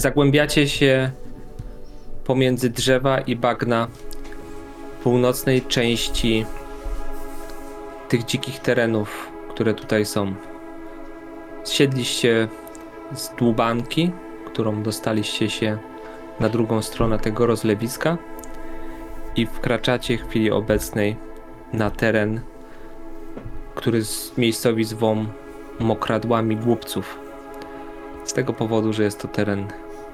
Zagłębiacie się pomiędzy drzewa i bagna północnej części tych dzikich terenów, które tutaj są. Siedliście z dłubanki, którą dostaliście się na drugą stronę tego rozlewiska i wkraczacie w chwili obecnej na teren, który miejscowi zwą mokradłami głupców. Z tego powodu, że jest to teren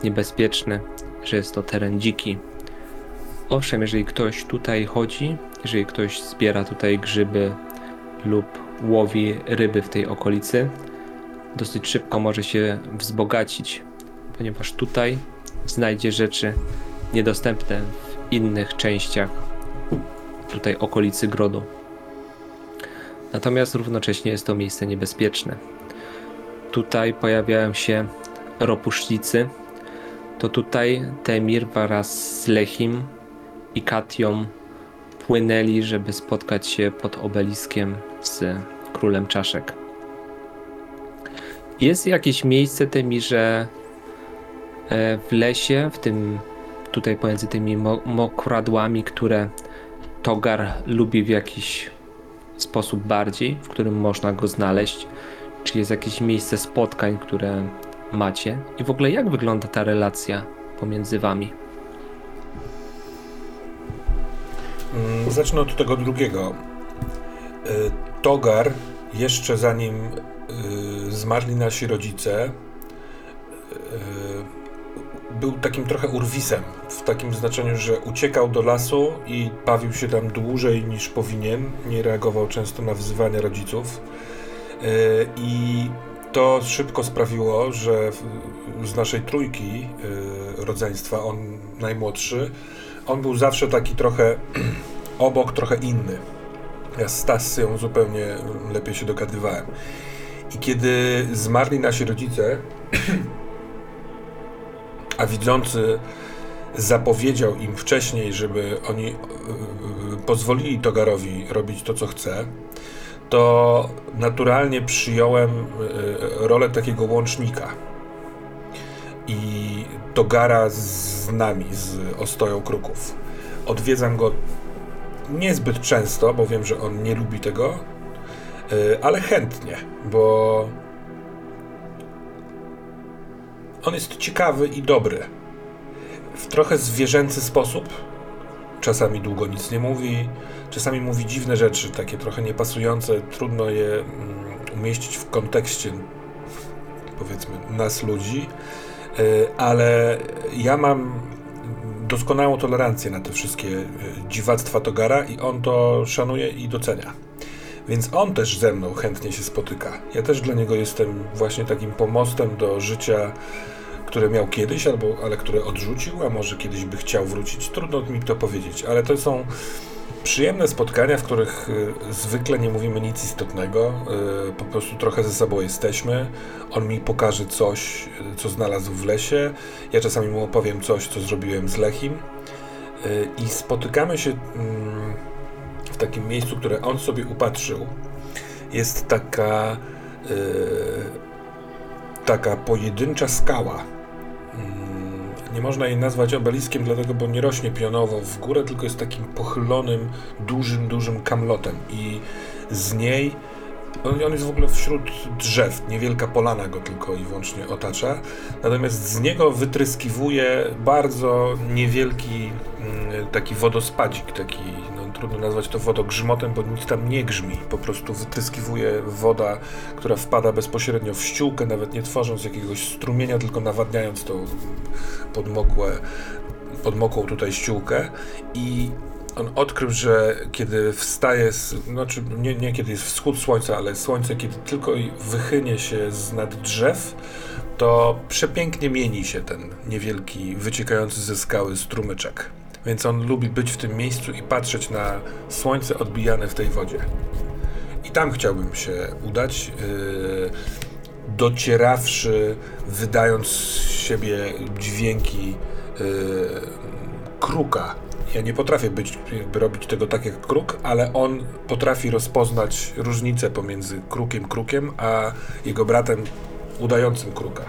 niebezpieczny, że jest to teren dziki. Owszem, jeżeli ktoś tutaj chodzi, jeżeli ktoś zbiera tutaj grzyby lub łowi ryby w tej okolicy, dosyć szybko może się wzbogacić, ponieważ tutaj znajdzie rzeczy niedostępne w innych częściach tutaj okolicy grodu. Natomiast równocześnie jest to miejsce niebezpieczne. Tutaj pojawiają się ropusznicy. To tutaj Temir wraz z Lechim i Katią płynęli, żeby spotkać się pod obeliskiem z królem czaszek. Jest jakieś miejsce, Temirze, e, w lesie, w tym tutaj pomiędzy tymi mokradłami, które Togar lubi w jakiś sposób bardziej, w którym można go znaleźć? Czy jest jakieś miejsce spotkań, które macie? I w ogóle jak wygląda ta relacja pomiędzy wami? Mm, zacznę od tego drugiego. E, Togar, jeszcze zanim e, zmarli nasi rodzice, e, był takim trochę urwisem, w takim znaczeniu, że uciekał do lasu i bawił się tam dłużej niż powinien, nie reagował często na wzywania rodziców. I to szybko sprawiło, że z naszej trójki rodzeństwa, on najmłodszy, on był zawsze taki trochę obok, trochę inny. Ja z Tassją zupełnie lepiej się dogadywałem. I kiedy zmarli nasi rodzice, a widzący zapowiedział im wcześniej, żeby oni e, e, pozwolili Togarowi robić to, co chce, to naturalnie przyjąłem e, rolę takiego łącznika. I Togara z nami, z Ostoją Kruków. Odwiedzam go niezbyt często, bo wiem, że on nie lubi tego, ale chętnie, bo on jest ciekawy i dobry. W trochę zwierzęcy sposób. Czasami długo nic nie mówi, czasami mówi dziwne rzeczy, takie trochę niepasujące. Trudno je mm, umieścić w kontekście, powiedzmy, nas ludzi, e, ale ja mam doskonałą tolerancję na te wszystkie e, dziwactwa Togara i on to szanuje i docenia. Więc on też ze mną chętnie się spotyka. Ja też dla niego jestem właśnie takim pomostem do życia które miał kiedyś, albo, ale które odrzucił, a może kiedyś by chciał wrócić. Trudno mi to powiedzieć, ale to są przyjemne spotkania, w których y, zwykle nie mówimy nic istotnego, y, po prostu trochę ze sobą jesteśmy. On mi pokaże coś, y, co znalazł w lesie, ja czasami mu opowiem coś, co zrobiłem z Lechim i spotykamy się mm, w takim miejscu, które on sobie upatrzył. Jest taka taka pojedyncza skała, nie można jej nazwać obeliskiem, dlatego, bo nie rośnie pionowo w górę, tylko jest takim pochylonym, dużym, dużym kamlotem. I z niej on jest w ogóle wśród drzew, niewielka polana go tylko i wyłącznie otacza, natomiast z niego wytryskiwuje bardzo niewielki mm, taki wodospadzik, taki trudno nazwać to wodogrzmotem, bo nic tam nie grzmi. Po prostu wytryskiwuje woda, która wpada bezpośrednio w ściółkę, nawet nie tworząc jakiegoś strumienia, tylko nawadniając tą podmokłe, podmokłą tutaj ściółkę. I on odkrył, że kiedy wstaje, znaczy nie, nie kiedy jest wschód słońca, ale słońce, kiedy tylko wychynie się z nad drzew, to przepięknie mieni się ten niewielki, wyciekający ze skały strumyczek więc on lubi być w tym miejscu i patrzeć na słońce odbijane w tej wodzie. I tam chciałbym się udać, yy, docierawszy, wydając z siebie dźwięki yy, kruka. Ja nie potrafię być, jakby robić tego tak jak kruk, ale on potrafi rozpoznać różnicę pomiędzy krukiem krukiem, a jego bratem udającym kruka.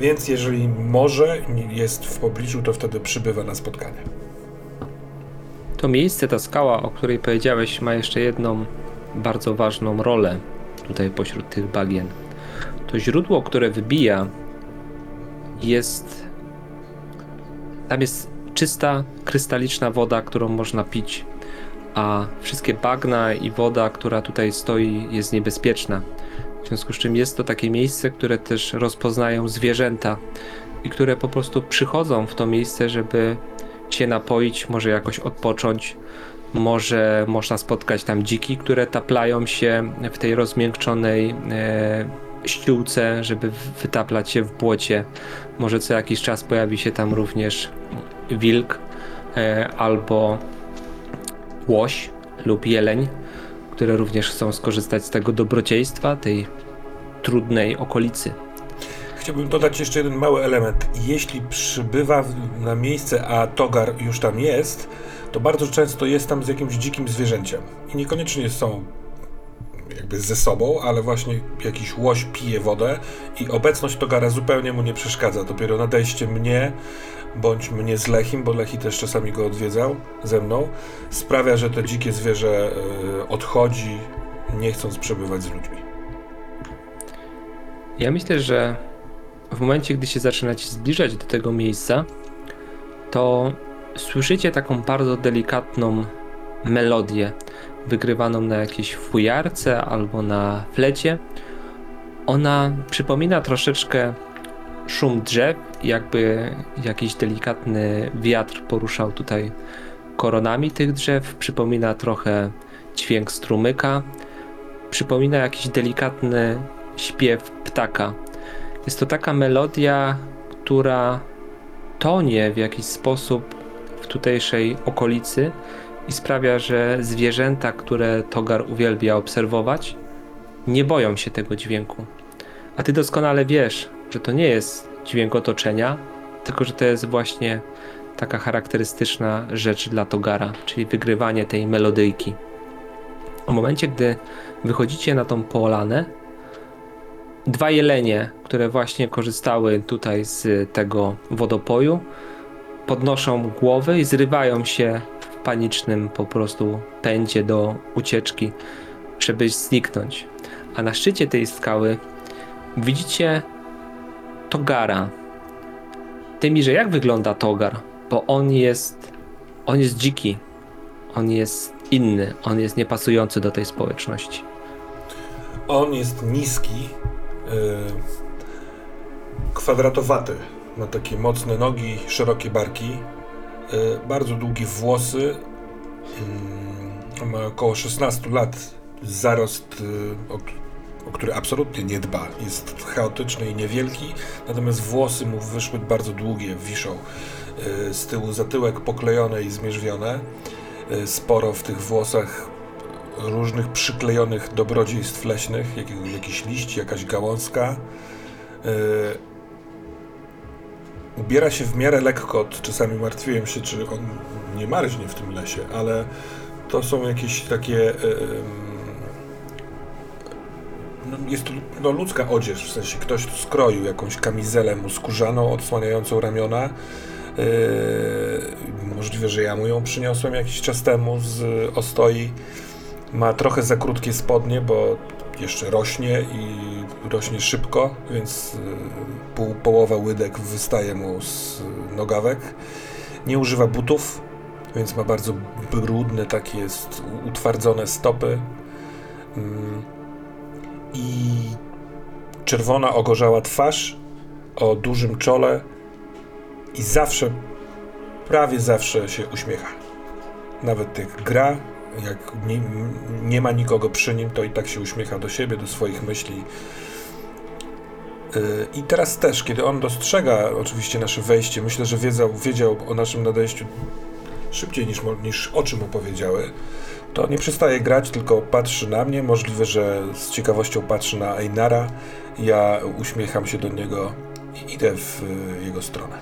Więc jeżeli może jest w pobliżu, to wtedy przybywa na spotkanie. To miejsce, ta skała, o której powiedziałeś, ma jeszcze jedną bardzo ważną rolę tutaj pośród tych bagien. To źródło, które wybija, jest. Tam jest czysta, krystaliczna woda, którą można pić, a wszystkie bagna i woda, która tutaj stoi, jest niebezpieczna. W związku z czym jest to takie miejsce, które też rozpoznają zwierzęta i które po prostu przychodzą w to miejsce, żeby się napoić, może jakoś odpocząć. Może można spotkać tam dziki, które taplają się w tej rozmiękczonej e, ściółce, żeby wytaplać się w błocie. Może co jakiś czas pojawi się tam również wilk e, albo łoś lub jeleń, które również chcą skorzystać z tego dobrodziejstwa, tej trudnej okolicy. Chciałbym dodać jeszcze jeden mały element. Jeśli przybywa na miejsce, a togar już tam jest, to bardzo często jest tam z jakimś dzikim zwierzęciem. I niekoniecznie są jakby ze sobą, ale właśnie jakiś łoś pije wodę i obecność togara zupełnie mu nie przeszkadza. Dopiero nadejście mnie, bądź mnie z Lechim, bo Lechi też czasami go odwiedzał ze mną, sprawia, że to dzikie zwierzę y, odchodzi, nie chcąc przebywać z ludźmi. Ja myślę, że w momencie, gdy się zaczynacie zbliżać do tego miejsca, to słyszycie taką bardzo delikatną melodię wygrywaną na jakiejś fujarce albo na flecie. Ona przypomina troszeczkę szum drzew, jakby jakiś delikatny wiatr poruszał tutaj koronami tych drzew. Przypomina trochę dźwięk strumyka. Przypomina jakiś delikatny śpiew ptaka. Jest to taka melodia, która tonie w jakiś sposób w tutejszej okolicy i sprawia, że zwierzęta, które Togar uwielbia obserwować, nie boją się tego dźwięku. A ty doskonale wiesz, że to nie jest dźwięk otoczenia, tylko że to jest właśnie taka charakterystyczna rzecz dla Togara, czyli wygrywanie tej melodyjki. W momencie, gdy wychodzicie na tą polanę, dwa jelenie, które właśnie korzystały tutaj z tego wodopoju, podnoszą głowy i zrywają się w panicznym po prostu pędzie do ucieczki, żeby zniknąć. A na szczycie tej skały widzicie Togara. Tymi, że jak wygląda Togar? Bo on jest on jest dziki. On jest inny, on jest niepasujący do tej społeczności. On jest niski, kwadratowaty. Ma takie mocne nogi, szerokie barki, y, bardzo długie włosy. Mm, ma około 16 lat. Zarost, y, o który absolutnie nie dba. Jest chaotyczny i niewielki, natomiast włosy mu wyszły bardzo długie, wiszą. Z tyłu zatyłek poklejone i zmierzwione. Sporo w tych włosach różnych przyklejonych dobrodziejstw leśnych, jakiś liść, jakaś gałązka. Yy, ubiera się w miarę lekko, czasami martwiłem się, czy on nie marznie w tym lesie, ale to są jakieś takie... Yy, no, jest to no, ludzka odzież, w sensie ktoś skroił jakąś kamizelę mu skórzaną, odsłaniającą ramiona. Yy, możliwe, że ja mu ją przyniosłem jakiś czas temu z ostoi. Ma trochę za krótkie spodnie, bo jeszcze rośnie i rośnie szybko, więc y, pół, połowa łydek wystaje mu z nogawek. Nie używa butów, więc ma bardzo brudne, takie jest utwardzone stopy. Mm. I czerwona, ogorzała twarz o dużym czole i zawsze, prawie zawsze się uśmiecha. Nawet jak gra, jak nie, nie, ma nikogo przy nim, to i tak się uśmiecha do siebie, do swoich myśli. Y, I teraz też, kiedy on dostrzega oczywiście nasze wejście, myślę, że wiedział, wiedział o naszym nadejściu szybciej niż, niż oczy mu powiedziały, to nie przestaje grać, tylko patrzy na mnie. Możliwe, że z ciekawością patrzy na Einara. Ja uśmiecham się do niego i idę w y, jego stronę.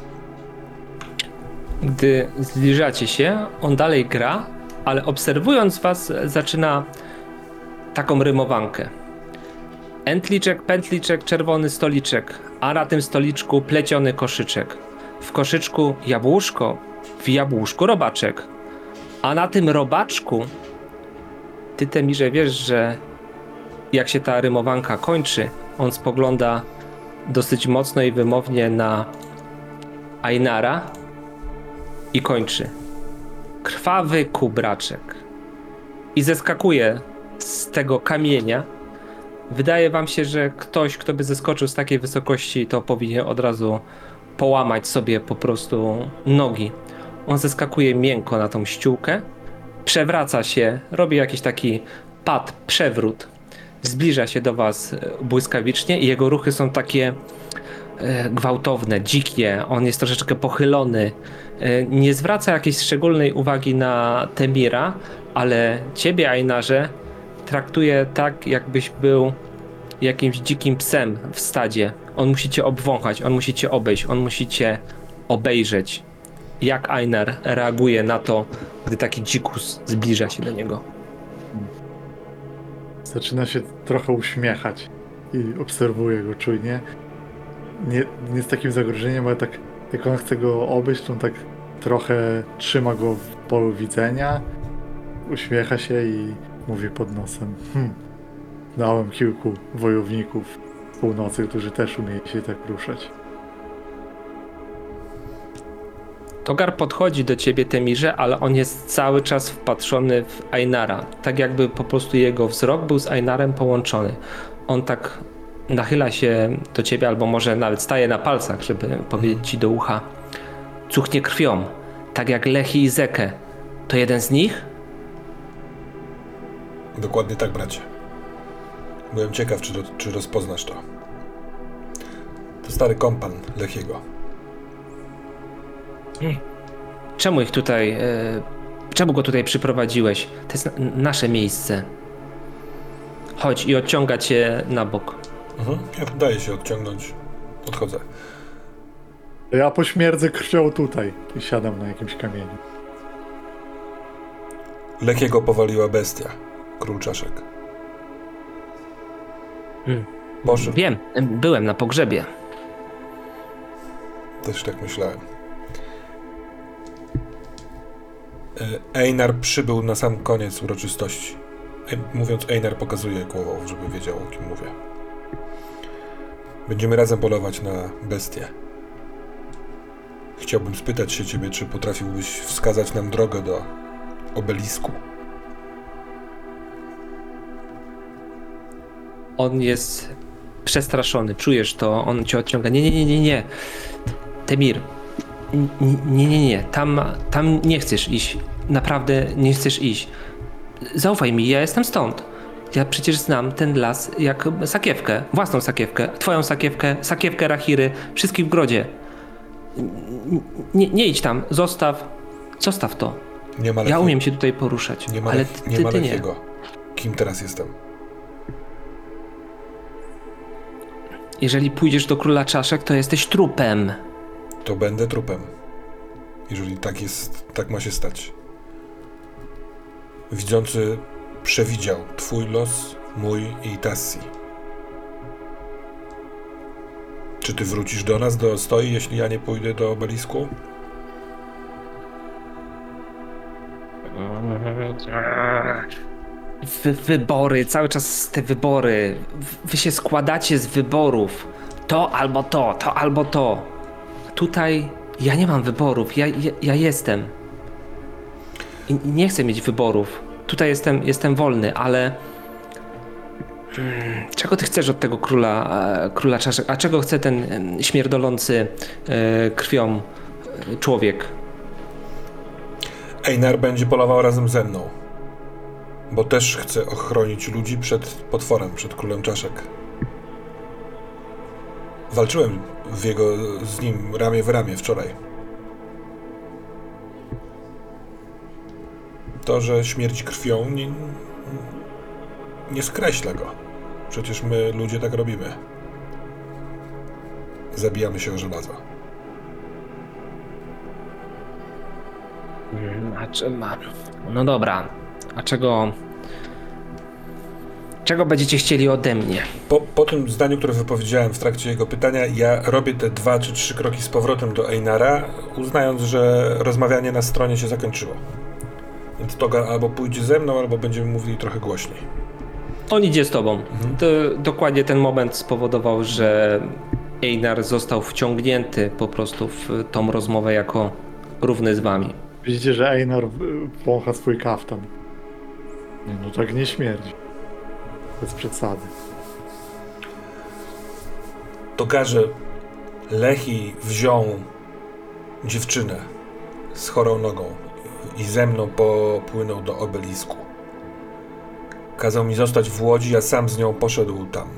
Gdy zbliżacie się, on dalej gra, ale obserwując was, zaczyna taką rymowankę. Entliczek, pętliczek, czerwony stoliczek, a na tym stoliczku pleciony koszyczek. W koszyczku jabłuszko, w jabłuszku robaczek. A na tym robaczku ty Temirze wiesz, że jak się ta rymowanka kończy, on spogląda dosyć mocno i wymownie na Ainara i kończy. Krwawy kubraczek. I zeskakuje z tego kamienia. Wydaje wam się, że ktoś, kto by zeskoczył z takiej wysokości, to powinien od razu połamać sobie po prostu nogi. On zeskakuje miękko na tą ściółkę, przewraca się, robi jakiś taki pad, przewrót. Zbliża się do was błyskawicznie i jego ruchy są takie gwałtowne, dzikie. On jest troszeczkę pochylony. E, Nie zwraca jakiejś szczególnej uwagi na Temira, ale ciebie, Ainarze, traktuje tak, jakbyś był jakimś dzikim psem w stadzie. On musi cię obwąchać, on musi cię obejść, on musi cię obejrzeć. Jak Einar reaguje na to, gdy taki dzikus zbliża się do niego? Zaczyna się trochę uśmiechać i obserwuje go czujnie. Nie, nie z takim zagrożeniem, ale tak jak on chce go obejść, to on tak trochę trzyma go w polu widzenia, uśmiecha się i mówi pod nosem. Hm, znałem kilku wojowników z północy, którzy też umieli się tak ruszać. Togar podchodzi do ciebie, Temirze, ale on jest cały czas wpatrzony w Ainara. Tak jakby po prostu jego wzrok był z Ainarem połączony. On tak nachyla się do ciebie, albo może nawet staje na palcach, żeby powiedzieć ci do ucha. Cuchnie krwią, tak jak Lechi i Zekę. To jeden z nich? Dokładnie tak, bracie. Byłem ciekaw, czy, czy rozpoznasz to. To stary kompan Lechiego. Czemu ich tutaj. E, czemu go tutaj przyprowadziłeś? To jest n- nasze miejsce. Chodź i odciąga cię na bok. Mhm. Ja daję się odciągnąć. Odchodzę. Ja pośmierdzę krwią tutaj i siadam na jakimś kamieniu. Lechiego powaliła bestia. Król czaszek. Mm. Poszedł. Wiem, byłem na pogrzebie. Też tak myślałem. E, Einar przybył na sam koniec uroczystości. E, Mówiąc Einar pokazuje głową, żeby wiedział o kim mówię. Będziemy razem polować na bestię. Chciałbym spytać się ciebie, czy potrafiłbyś wskazać nam drogę do obelisku. On jest przestraszony, czujesz to, on cię odciąga. Nie, nie, nie, nie, nie. Temir, nie, nie, nie, tam, tam nie chcesz iść. Naprawdę nie chcesz iść. Zaufaj mi, ja jestem stąd. Ja przecież znam ten las jak sakiewkę, własną sakiewkę, twoją sakiewkę, sakiewkę Rahiry, wszystkich w grodzie. Nie, nie idź tam, zostaw, zostaw to. Nie ma Ja Lechiego. umiem się tutaj poruszać, Nie ma, ale ty, nie ty, ma ty nie. Kim teraz jestem? Jeżeli pójdziesz do króla czaszek, to jesteś trupem. To będę trupem. Jeżeli tak jest, tak ma się stać. Widzący przewidział twój los, mój i Tassi. Czy ty wrócisz do nas, do stoi, jeśli ja nie pójdę do obelisku? Wy, wybory, cały czas te wybory. Wy się składacie z wyborów. To albo to, to albo to. Tutaj ja nie mam wyborów, ja, ja, ja jestem. I nie chcę mieć wyborów. Tutaj jestem, jestem wolny, ale. Mm, Czego ty chcesz od tego króla, króla czaszek? A czego chce ten śmierdolący e, krwią e, człowiek? Einar będzie polował razem ze mną. Bo też chce ochronić ludzi przed potworem, przed królem czaszek. Walczyłem w jego, z nim ramię w ramię wczoraj. To, że śmierć krwią nie, nie skreśla go. Przecież my, ludzie, tak robimy. Zabijamy się o żelazo. Mm, A czy ma... No dobra. A czego. Czego będziecie chcieli ode mnie? Po, po tym zdaniu, które wypowiedziałem w trakcie jego pytania, ja robię te dwa czy trzy kroki z powrotem do Einara, uznając, że rozmawianie na stronie się zakończyło. Więc Toga albo pójdzie ze mną, albo będziemy mówili trochę głośniej. On idzie z tobą. To, dokładnie ten moment spowodował, że Einar został wciągnięty po prostu w tą rozmowę jako równy z wami. Widzicie, że Einar wącha swój kaftan. Nie, no tak nie śmierdzi. Bez przesady. Togarze Lechi wziął dziewczynę z chorą nogą i ze mną popłynął do obelisku. Kazał mi zostać w łodzi, a sam z nią poszedł tam.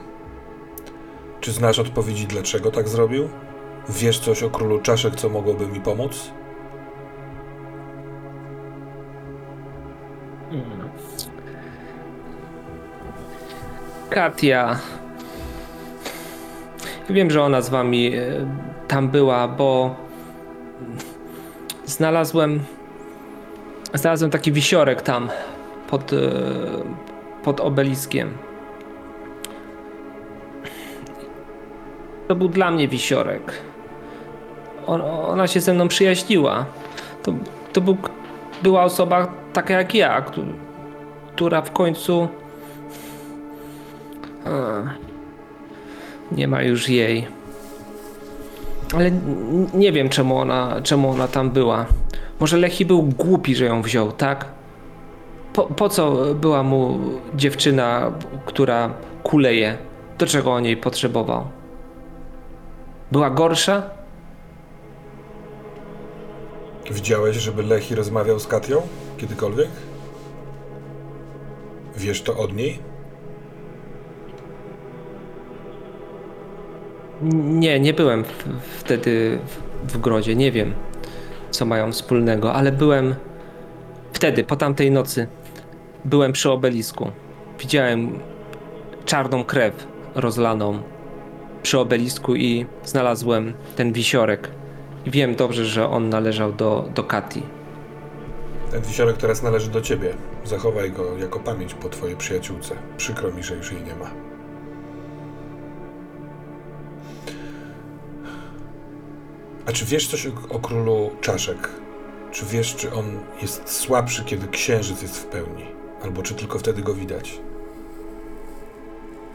Czy znasz odpowiedzi, dlaczego tak zrobił? Wiesz coś o królu czaszek, co mogłoby mi pomóc? Katia. Wiem, że ona z wami e, tam była, bo znalazłem znalazłem taki wisiorek tam pod, e, pod obeliskiem. To był dla mnie wisiorek. On, ona się ze mną przyjaźniła. To, to był, była osoba taka jak ja, któ- która w końcu a, nie ma już jej. Ale nie wiem, czemu ona, czemu ona tam była. Może Lechi był głupi, że ją wziął, tak? Po, po co była mu dziewczyna, która kuleje? Do czego on jej potrzebował? Była gorsza? Widziałeś, żeby Lechi rozmawiał z Katią? Kiedykolwiek? Wiesz to od niej? Nie, nie byłem wtedy w, w grodzie, nie wiem co mają wspólnego, ale byłem wtedy, po tamtej nocy, byłem przy obelisku. Widziałem czarną krew rozlaną przy obelisku i znalazłem ten wisiorek. Wiem dobrze, że on należał do, do Kati. Ten wisiorek teraz należy do ciebie. Zachowaj go jako pamięć po twojej przyjaciółce. Przykro mi, że już jej nie ma. A czy wiesz coś o, o królu czaszek? Czy wiesz, czy on jest słabszy, kiedy księżyc jest w pełni? Albo czy tylko wtedy go widać?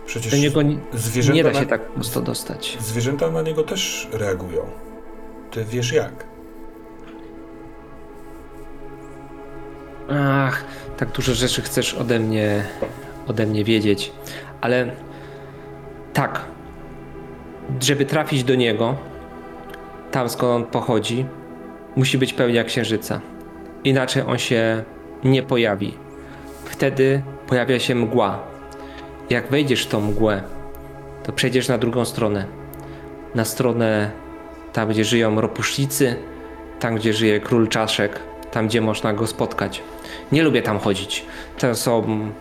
Przecież Do niego nie, zwierzęta, nie da na, się tak prosto dostać. zwierzęta na niego też reagują. Ty wiesz jak? Ach, tak dużo rzeczy chcesz ode mnie, ode mnie wiedzieć, ale tak, żeby trafić do niego, tam skąd on pochodzi, musi być pełnia księżyca. Inaczej on się nie pojawi. Wtedy pojawia się mgła. Jak wejdziesz w tą mgłę, to przejdziesz na drugą stronę. Na stronę tam, gdzie żyją ropusznicy, tam, gdzie żyje król czaszek, tam, gdzie można go spotkać. Nie lubię tam chodzić. To są. mm,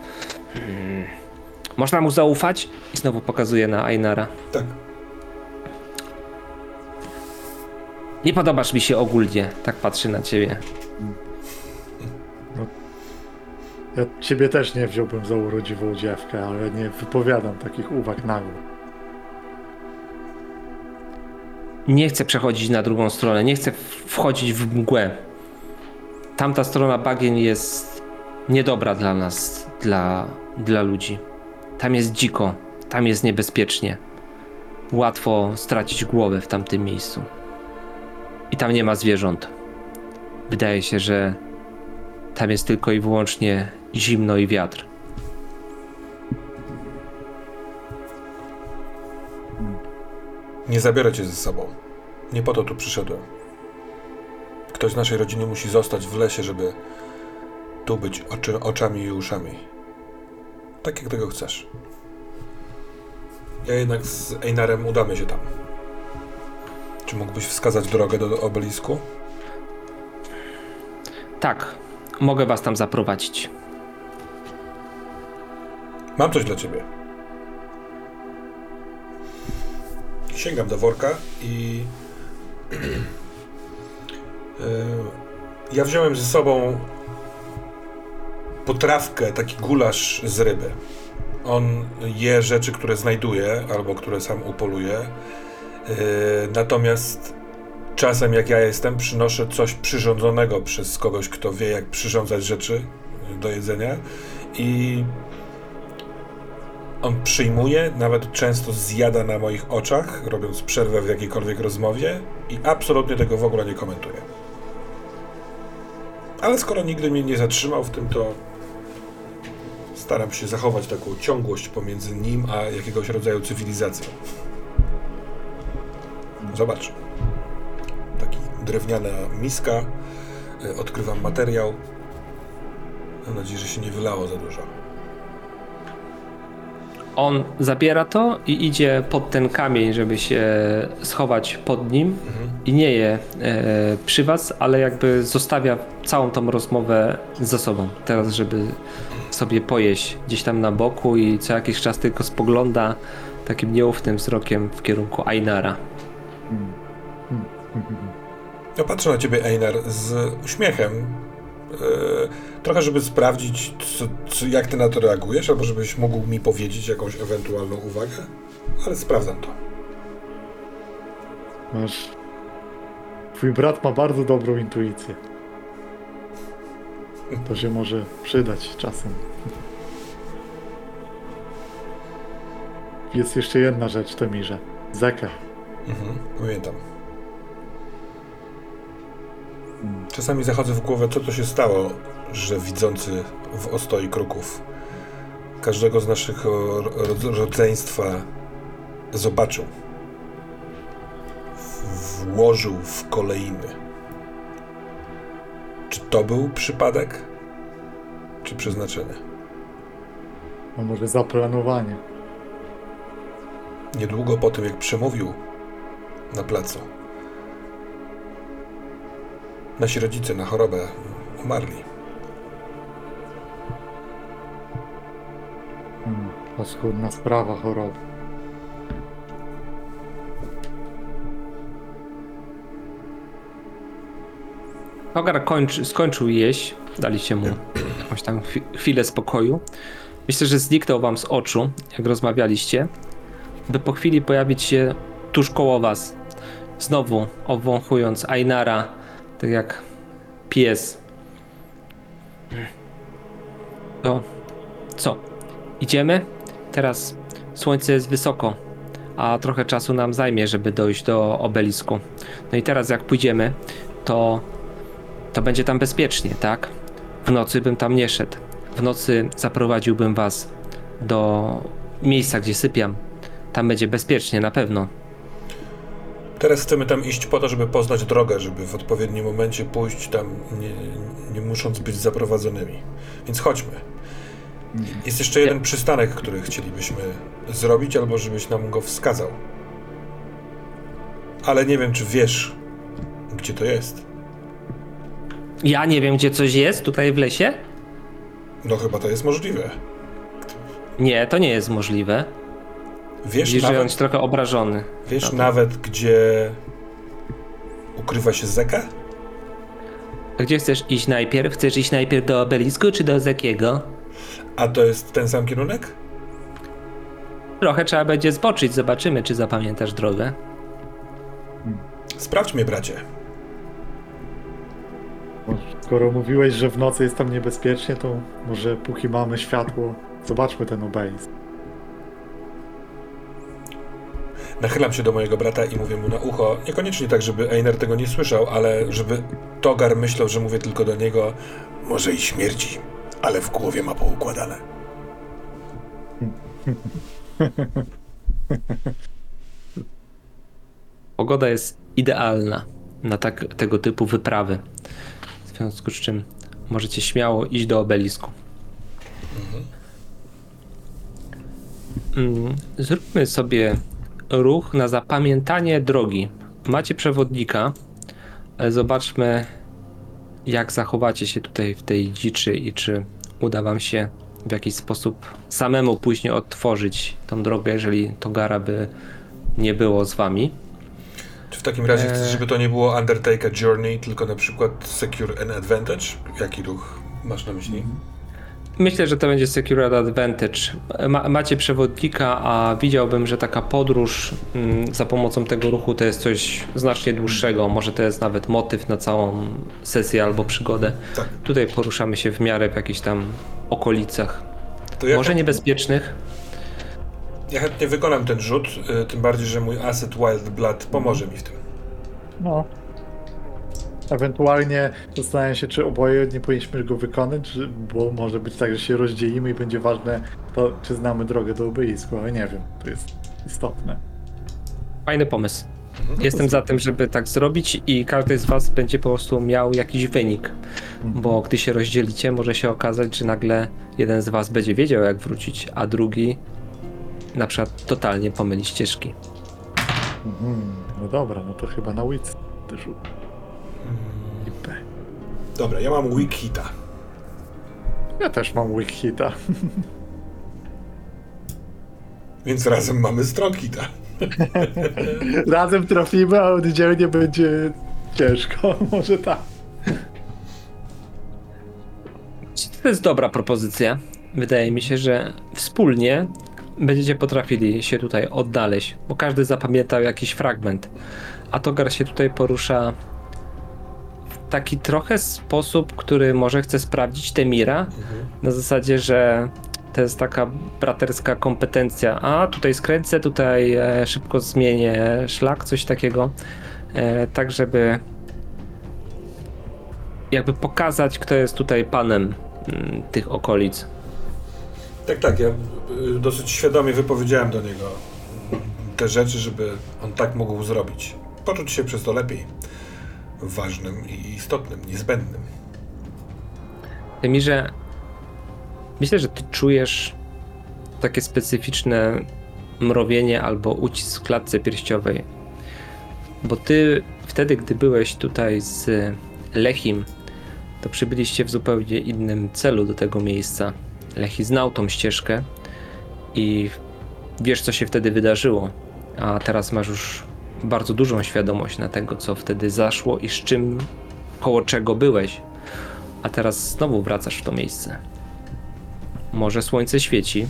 Można mu zaufać? I znowu pokazuje na Ainara. Tak. Nie podobasz mi się ogólnie, tak patrzy na ciebie. Ja ciebie też nie wziąłbym za urodziwą dziewkę, ale nie wypowiadam takich uwag nagło. Nie chcę przechodzić na drugą stronę, nie chcę wchodzić w mgłę. Tamta strona bagien jest niedobra dla nas, dla, dla ludzi. Tam jest dziko, tam jest niebezpiecznie. Łatwo stracić głowę w tamtym miejscu. I tam nie ma zwierząt. Wydaje się, że tam jest tylko i wyłącznie zimno i wiatr. Nie zabiorę cię ze sobą. Nie po to tu przyszedłem. Ktoś z naszej rodziny musi zostać w lesie, żeby tu być oczy, oczami i uszami. Tak jak tego chcesz. Ja jednak z Einarem udamy się tam. Czy mógłbyś wskazać drogę do obelisku? Tak, mogę was tam zaprowadzić. Mam coś dla ciebie. Sięgam do worka i. Yy, ja wziąłem ze sobą potrawkę, taki gulasz z ryby. On je rzeczy, które znajduje albo które sam upoluje. Yy, natomiast czasem, jak ja jestem, przynoszę coś przyrządzonego przez kogoś, kto wie, jak przyrządzać rzeczy do jedzenia. I on przyjmuje, nawet często zjada na moich oczach, robiąc przerwę w jakiejkolwiek rozmowie i absolutnie tego w ogóle nie komentuje. Ale skoro nigdy mnie nie zatrzymał w tym, to staram się zachować taką ciągłość pomiędzy nim a jakiegoś rodzaju cywilizacją. Zobacz. Taki drewniana miska. Y, Odkrywam materiał. Mam nadzieję, że się nie wylało za dużo. On zabiera to i idzie pod ten kamień, żeby się schować pod nim i nie je e, przy was, ale jakby zostawia całą tą rozmowę za sobą. Teraz, żeby sobie pojeść gdzieś tam na boku i co jakiś czas tylko spogląda takim nieufnym wzrokiem w kierunku Ainara. Ja patrzę na ciebie, Einar, z uśmiechem. Yy, trochę, żeby sprawdzić, co, co, jak ty na to reagujesz, albo żebyś mógł mi powiedzieć jakąś ewentualną uwagę. Ale sprawdzam to. Masz... Twój brat ma bardzo dobrą intuicję. To się może przydać czasem. Jest jeszcze jedna rzecz, Temirze. Zekę. Mhm, pamiętam. Czasami zachodzę w głowę, co to się stało, że widzący w ostoi kruków każdego z naszych rodzeństwa zobaczył. Włożył w kolejny. Czy to był przypadek? Czy przeznaczenie? A może zaplanowanie. Niedługo po tym, jak przemówił na placu, nasi rodzice na chorobę umarli. Hmm, paskudna sprawa choroby. Ogar kończy, skończył jeść, daliście mu jakąś tam chwi- chwilę spokoju. Myślę, że zniknął wam z oczu, jak rozmawialiście, by po chwili pojawić się tuż koło was. Znowu obwąchując Ainara, tak jak pies. To co? Idziemy? Teraz słońce jest wysoko, a trochę czasu nam zajmie, żeby dojść do obelisku. No i teraz jak pójdziemy, to to będzie tam bezpiecznie, tak? W nocy bym tam nie szedł. W nocy zaprowadziłbym was do miejsca, gdzie sypiam. Tam będzie bezpiecznie, na pewno. Teraz chcemy tam iść po to, żeby poznać drogę, żeby w odpowiednim momencie pójść tam, nie, nie musząc być zaprowadzonymi. Więc chodźmy. Jest jeszcze jeden przystanek, który chcielibyśmy zrobić, albo żebyś nam go wskazał. Ale nie wiem, czy wiesz, gdzie to jest. Ja nie wiem, gdzie coś jest tutaj w lesie? No chyba to jest możliwe. Nie, to nie jest możliwe. Wiesz, Widzisz, że on nawet, jest trochę obrażony. wiesz nawet, gdzie ukrywa się Zeka? A Gdzie chcesz iść najpierw? Chcesz iść najpierw do obelisku czy do Zekiego? A to jest ten sam kierunek? Trochę trzeba będzie zboczyć, zobaczymy, czy zapamiętasz drogę. Sprawdź mnie, bracie. No, Skoro mówiłeś, że w nocy jest tam niebezpiecznie, to może póki mamy światło, zobaczmy ten obelisk. Nachylam się do mojego brata i mówię mu na ucho, niekoniecznie tak, żeby Einer tego nie słyszał, ale żeby Togar myślał, że mówię tylko do niego, może i śmierci, ale w głowie ma poukładane. Pogoda jest idealna na tak, tego typu wyprawy. W związku z czym możecie śmiało iść do obelisku. Mm, Zróbmy sobie ruch na zapamiętanie drogi. Macie przewodnika. E, Zobaczmy, jak zachowacie się tutaj w tej dziczy i czy uda wam się w jakiś sposób samemu później odtworzyć tą drogę, jeżeli Togara by nie było z wami. Czy w takim razie Eee. chcesz, żeby to nie było Undertaker Journey, tylko na przykład Secure and Advantage? Jaki ruch masz na myśli? Myślę, że to będzie Security Advantage. Ma, macie przewodnika, a widziałbym, że taka podróż mm, za pomocą tego ruchu to jest coś znacznie dłuższego. Może to jest nawet motyw na całą sesję albo przygodę. Tak. Tutaj poruszamy się w miarę w jakichś tam okolicach. To ja, Może niebezpiecznych. ja chętnie wykonam ten rzut, y, tym bardziej, że mój asset Wild Blood pomoże mi w tym. No. Ewentualnie zastanawiam się, czy oboje nie powinniśmy go wykonać, czy, bo może być tak, że się rozdzielimy i będzie ważne to, czy znamy drogę do obelisku, ale nie wiem, to jest istotne. Fajny pomysł. Jestem za tym, żeby tak zrobić i każdy z was będzie po prostu miał jakiś wynik. Bo gdy się rozdzielicie, może się okazać, że nagle jeden z was będzie wiedział, jak wrócić, a drugi na przykład totalnie pomyli ścieżki. Mhm. No dobra, no to chyba na Wits też. Dobra, ja mam weak hita. Ja też mam weak hita. Więc razem mamy strong hita. Razem trafimy, a oddzielnie będzie ciężko. Może tak. To jest dobra propozycja. Wydaje mi się, że wspólnie będziecie potrafili się tutaj odnaleźć, bo każdy zapamiętał jakiś fragment. A Togar się tutaj porusza taki trochę sposób, który może chce sprawdzić Temira. Na zasadzie, że to jest taka braterska kompetencja. A tutaj skręcę, tutaj e, szybko zmienię szlak, coś takiego. E, tak, żeby jakby pokazać, kto jest tutaj panem mm, tych okolic. Tak, tak, ja y, dosyć świadomie wypowiedziałem do niego te rzeczy, żeby on tak mógł zrobić. Poczuć się przez to lepiej. Ważnym i istotnym, niezbędnym. Temirze, myślę, że ty czujesz takie specyficzne mrowienie albo ucisk w klatce pierściowej. Bo ty wtedy, gdy byłeś tutaj z Lechim, to przybyliście w zupełnie innym celu do tego miejsca. Lechi znał tą ścieżkę i wiesz, co się wtedy wydarzyło. A teraz masz już bardzo dużą świadomość na tego, co wtedy zaszło i z czym, koło czego byłeś. A teraz znowu wracasz w to miejsce. Może słońce świeci,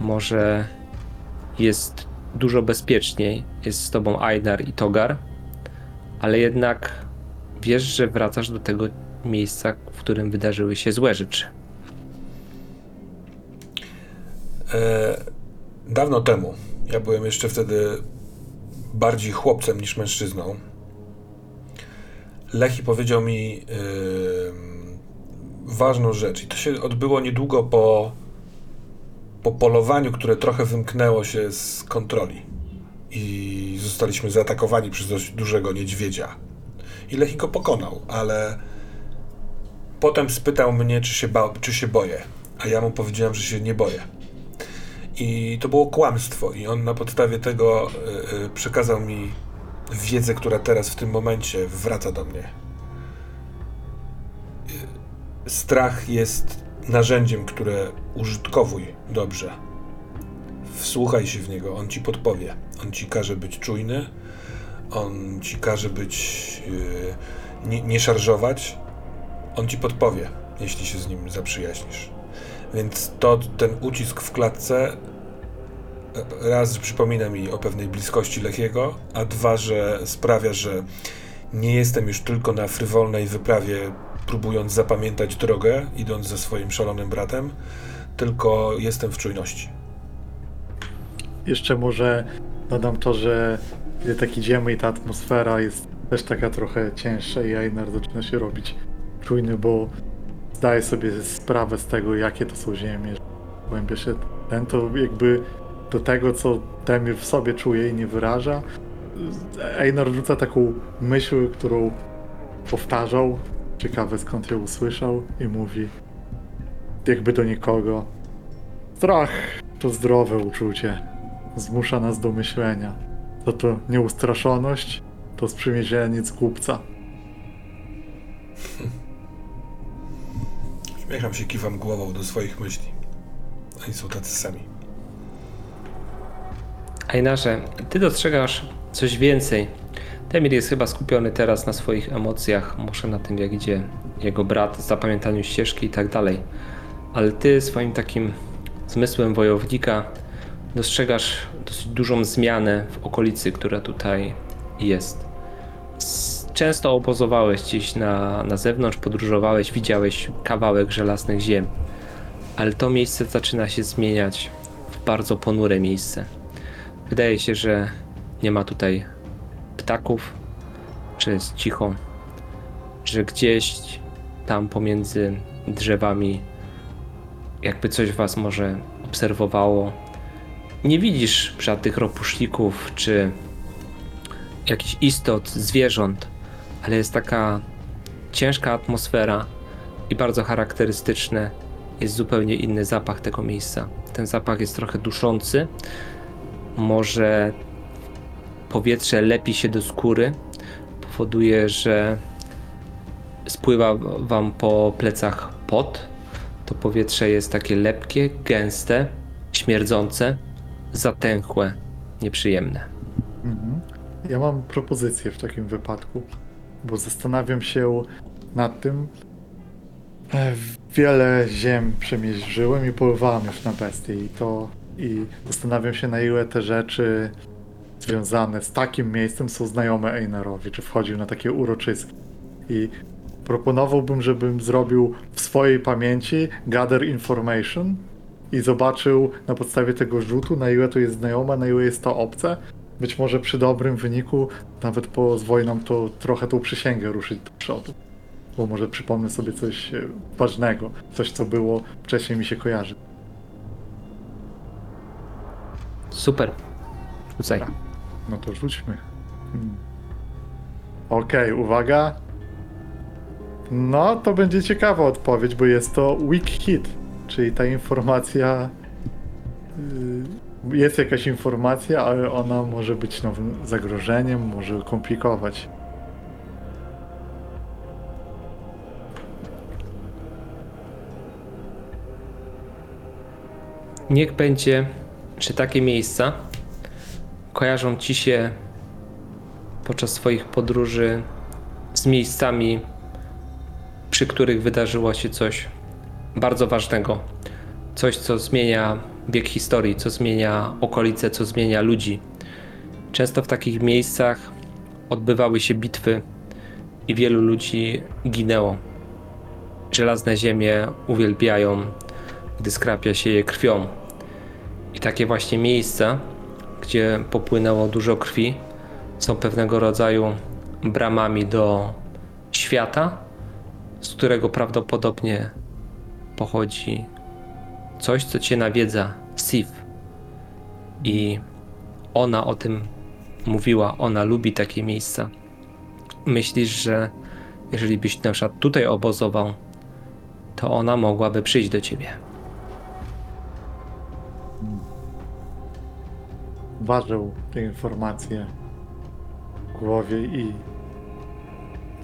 może jest dużo bezpieczniej, jest z tobą Aidar i Togar, ale jednak wiesz, że wracasz do tego miejsca, w którym wydarzyły się złe rzeczy. E, dawno temu, ja byłem jeszcze wtedy bardziej chłopcem niż mężczyzną. Lechi powiedział mi yy, ważną rzecz, i to się odbyło niedługo po, po polowaniu, które trochę wymknęło się z kontroli. I zostaliśmy zaatakowani przez dość dużego niedźwiedzia. I Lechi go pokonał, ale potem spytał mnie, czy się, ba- czy się boję. A ja mu powiedziałem, że się nie boję. I to było kłamstwo, i on na podstawie tego y, y, przekazał mi wiedzę, która teraz w tym momencie wraca do mnie. Y, Strach jest narzędziem, które użytkowuj dobrze. Wsłuchaj się w niego, on ci podpowie. On ci każe być czujny, on ci każe być. y, nie, nie szarżować. On ci podpowie, jeśli się z nim zaprzyjaźnisz. Więc to ten ucisk w klatce e, raz przypomina mi o pewnej bliskości Lechiego, a dwa, że sprawia, że nie jestem już tylko na frywolnej wyprawie, próbując zapamiętać drogę, idąc ze swoim szalonym bratem, tylko jestem w czujności. Jeszcze może dodam to, że gdy tak idziemy i ta atmosfera jest też taka trochę cięższa i Einar zaczyna się robić czujny, bo zdaje sobie sprawę z tego, jakie to są ziemie. że Głębia się ten, to jakby do tego, co Temir w sobie czuje i nie wyraża. Einar rzuca taką myśl, którą powtarzał. Ciekawe skąd ją usłyszał i mówi jakby do nikogo. Strach to zdrowe uczucie. Zmusza nas do myślenia. To to nieustraszoność, to sprzymierzeńec głupca. Śmiecham się, kiwam głową do swoich myśli. Oni są tacy sami. Einarze, ty dostrzegasz coś więcej. Temir jest chyba skupiony teraz na swoich emocjach, może na tym, jak idzie jego brat, zapamiętaniu ścieżki i tak dalej. ale ty swoim takim zmysłem wojownika dostrzegasz dosyć dużą zmianę w okolicy, która tutaj jest. Często obozowałeś gdzieś na, na zewnątrz, podróżowałeś, widziałeś kawałek żelaznych ziem, ale to miejsce zaczyna się zmieniać w bardzo ponure miejsce. Wydaje się, że nie ma tutaj ptaków, że jest cicho, że gdzieś tam pomiędzy drzewami jakby coś was może obserwowało. Nie widzisz żadnych ropuszników czy jakichś istot, zwierząt, ale jest taka ciężka atmosfera i bardzo charakterystyczne jest zupełnie inny zapach tego miejsca. Ten zapach jest trochę duszący. Może powietrze lepi się do skóry, powoduje, że spływa wam po plecach pot. To powietrze jest takie lepkie, gęste, śmierdzące, zatęchłe, nieprzyjemne. Mhm. Ja mam propozycję w takim wypadku, bo zastanawiam się nad tym. E, Wiele ziem przemierzyłem i polowałem już na bestie i to i zastanawiam się na ile te rzeczy związane z takim miejscem są znajome Einerowi, czy wchodził na takie uroczyski. I proponowałbym, żebym zrobił w swojej pamięci gather information i zobaczył na podstawie tego rzutu, na ile to jest znajome, na ile jest to obce. Być może przy dobrym wyniku nawet pozwoli nam to trochę tą przysięgę ruszyć do przodu. Bo może przypomnę sobie coś e, ważnego, coś co było wcześniej mi się kojarzy. Super. Rzucaj. No to rzućmy. Hmm. Okej, uwaga. No, to będzie ciekawa odpowiedź, bo jest to weak hit, czyli ta informacja. Jest jakaś informacja, ale ona może być nowym zagrożeniem, może komplikować. Niech będzie, czy takie miejsca kojarzą ci się podczas swoich podróży z miejscami, przy których wydarzyło się coś bardzo ważnego. Coś, co zmienia bieg historii, co zmienia okolice, co zmienia ludzi. Często w takich miejscach odbywały się bitwy i wielu ludzi ginęło. Żelazne ziemie uwielbiają, gdy skrapia się je krwią. I takie właśnie miejsca, gdzie popłynęło dużo krwi, są pewnego rodzaju bramami do świata, z którego prawdopodobnie pochodzi coś, co cię nawiedza, Sif. I ona o tym mówiła, ona lubi takie miejsca. Myślisz, że jeżeli byś na przykład tutaj obozował, to ona mogłaby przyjść do ciebie. Ważył te informacje w głowie i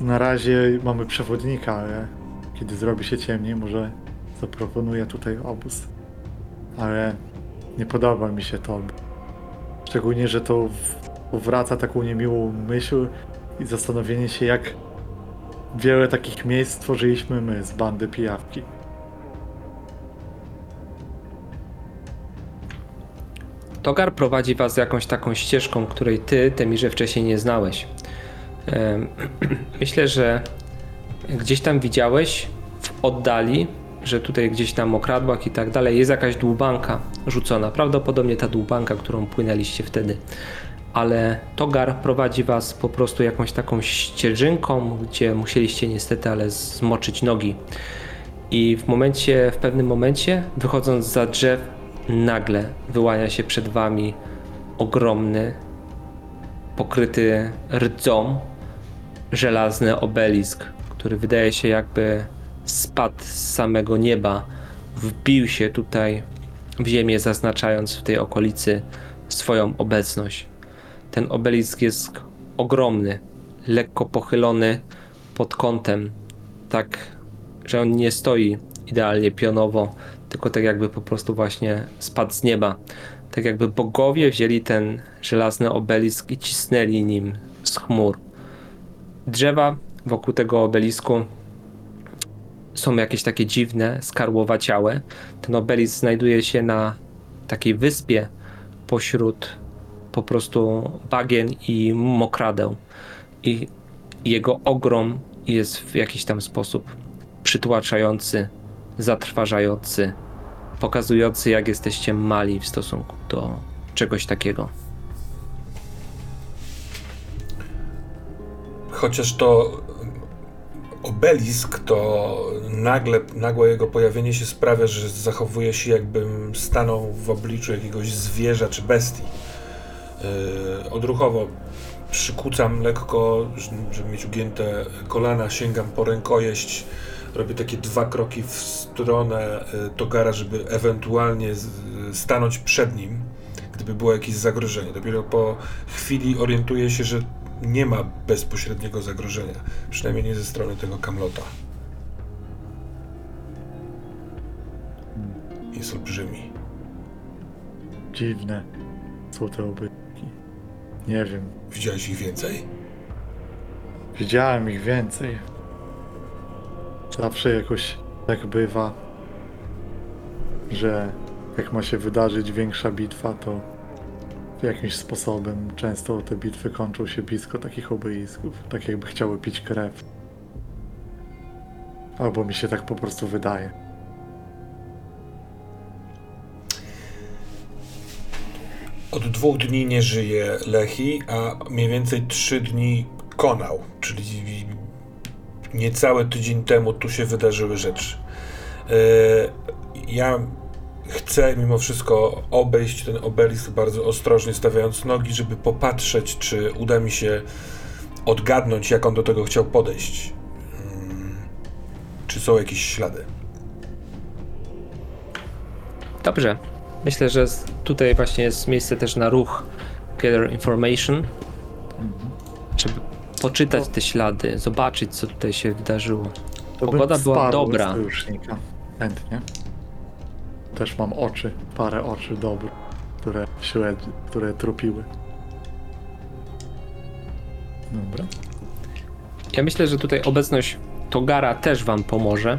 na razie mamy przewodnika, ale kiedy zrobi się ciemniej, może zaproponuję tutaj obóz. Ale nie podoba mi się to. Szczególnie, że to w- wraca taką niemiłą myśl i zastanowienie się, jak wiele takich miejsc stworzyliśmy my z bandy pijawki. Togar prowadzi was jakąś taką ścieżką, której ty, Temirze, wcześniej nie znałeś. Myślę, że gdzieś tam widziałeś w oddali, że tutaj gdzieś na mokradłach i tak dalej jest jakaś dłubanka rzucona. Prawdopodobnie ta dłubanka, którą płynęliście wtedy. Ale Togar prowadzi was po prostu jakąś taką ścieżynką, gdzie musieliście niestety ale zmoczyć nogi. I w momencie, w pewnym momencie, wychodząc za drzew, nagle wyłania się przed wami ogromny, pokryty rdzą, żelazny obelisk, który wydaje się jakby spadł z samego nieba, wbił się tutaj w ziemię, zaznaczając w tej okolicy swoją obecność. Ten obelisk jest ogromny, lekko pochylony pod kątem, tak, że on nie stoi idealnie pionowo, tylko tak jakby po prostu właśnie spadł z nieba. Tak jakby bogowie wzięli ten żelazny obelisk i cisnęli nim z chmur. Drzewa wokół tego obelisku są jakieś takie dziwne, skarłowaciałe. Ten obelisk znajduje się na takiej wyspie pośród po prostu bagien i mokradeł. I jego ogrom jest w jakiś tam sposób przytłaczający, zatrważający, pokazujący, jak jesteście mali w stosunku do czegoś takiego. Chociaż to obelisk, to nagle, nagłe jego pojawienie się sprawia, że zachowuje się jakbym stanął w obliczu jakiegoś zwierza czy bestii. Yy, odruchowo przykucam lekko, żeby mieć ugięte kolana, sięgam po rękojeść, robię takie dwa kroki w stronę y, Togara, żeby ewentualnie stanąć przed nim, gdyby było jakieś zagrożenie. Dopiero po chwili orientuję się, że nie ma bezpośredniego zagrożenia, przynajmniej nie ze strony tego kamlota. Jest olbrzymi. Dziwne są te obytki. Nie wiem. Widziałeś ich więcej? Widziałem ich więcej. Zawsze jakoś tak bywa, że jak ma się wydarzyć większa bitwa, to jakimś sposobem często te bitwy kończą się blisko takich obelisków, tak jakby chciały pić krew. Albo mi się tak po prostu wydaje. Od dwóch dni nie żyje Lechi, a mniej więcej trzy dni konał, czyli niecały tydzień temu tu się wydarzyły rzeczy. Yy, Ja chcę mimo wszystko obejść ten obelisk bardzo ostrożnie, stawiając nogi, żeby popatrzeć, czy uda mi się odgadnąć, jak on do tego chciał podejść. Mm, Czy są jakieś ślady? Dobrze. Myślę, że tutaj właśnie jest miejsce też na ruch Gather Information, żeby poczytać te ślady, zobaczyć, co tutaj się wydarzyło. To Pogoda była dobra. Chętnie. Też mam oczy, parę oczy dobrych, które śledzi, które tropiły. Dobra. Ja myślę, że tutaj obecność Togara też wam pomoże,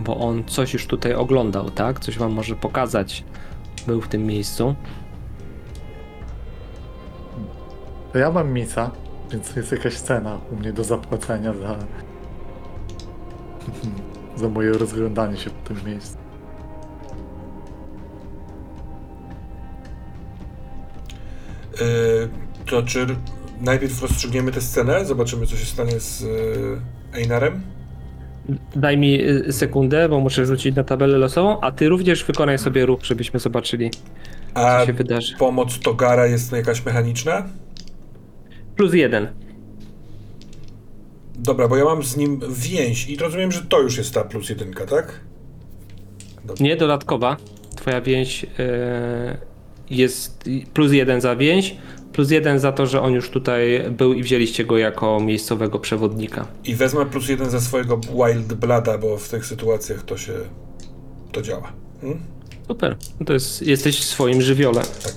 bo on coś już tutaj oglądał, tak? Coś wam może pokazać. Był w tym miejscu. To ja mam misa, więc jest jakaś cena u mnie do zapłacenia za, za moje rozglądanie się po tym miejscu. To czy najpierw rozstrzygniemy tę scenę, zobaczymy, co się stanie z yy, Einarem? Daj mi y, sekundę, bo muszę rzucić na tabelę losową, a ty również wykonaj sobie ruch, żebyśmy zobaczyli, A co się wydarzy. pomoc Togara jest jakaś mechaniczna? Plus jeden. Dobra, bo ja mam z nim więź i rozumiem, że to już jest ta plus jedynka, tak? Nie, dodatkowa. Twoja więź y, jest plus jeden za więź, plus jeden za to, że on już tutaj był i wzięliście go jako miejscowego przewodnika. I wezmę plus jeden za swojego Wild Blada, bo w tych sytuacjach to się... to działa. Hmm? Super. No to jest, jesteś w swoim żywiole. Tak.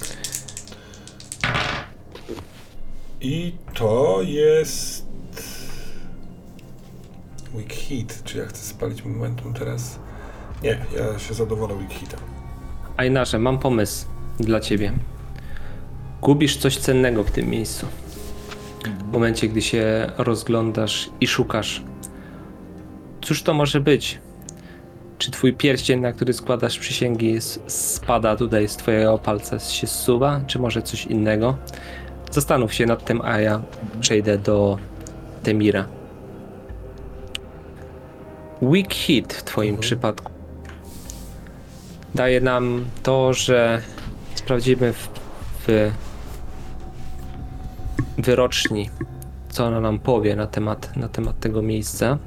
I to jest... Weak Hit. Czy ja chcę spalić momentum teraz? Nie, ja się zadowolę Weak Hitem. A nasze, mam pomysł dla ciebie. Gubisz coś cennego w tym miejscu. W momencie, gdy się rozglądasz i szukasz. Cóż to może być? Czy twój pierścień, na który składasz przysięgi, spada tutaj z twojego palca, się zsuwa, czy może coś innego? Zastanów się nad tym, a ja przejdę do Temira. Weak hit w twoim przypadku daje nam to, że sprawdzimy w, w wyroczni, co ona nam powie na temat, na temat tego miejsca.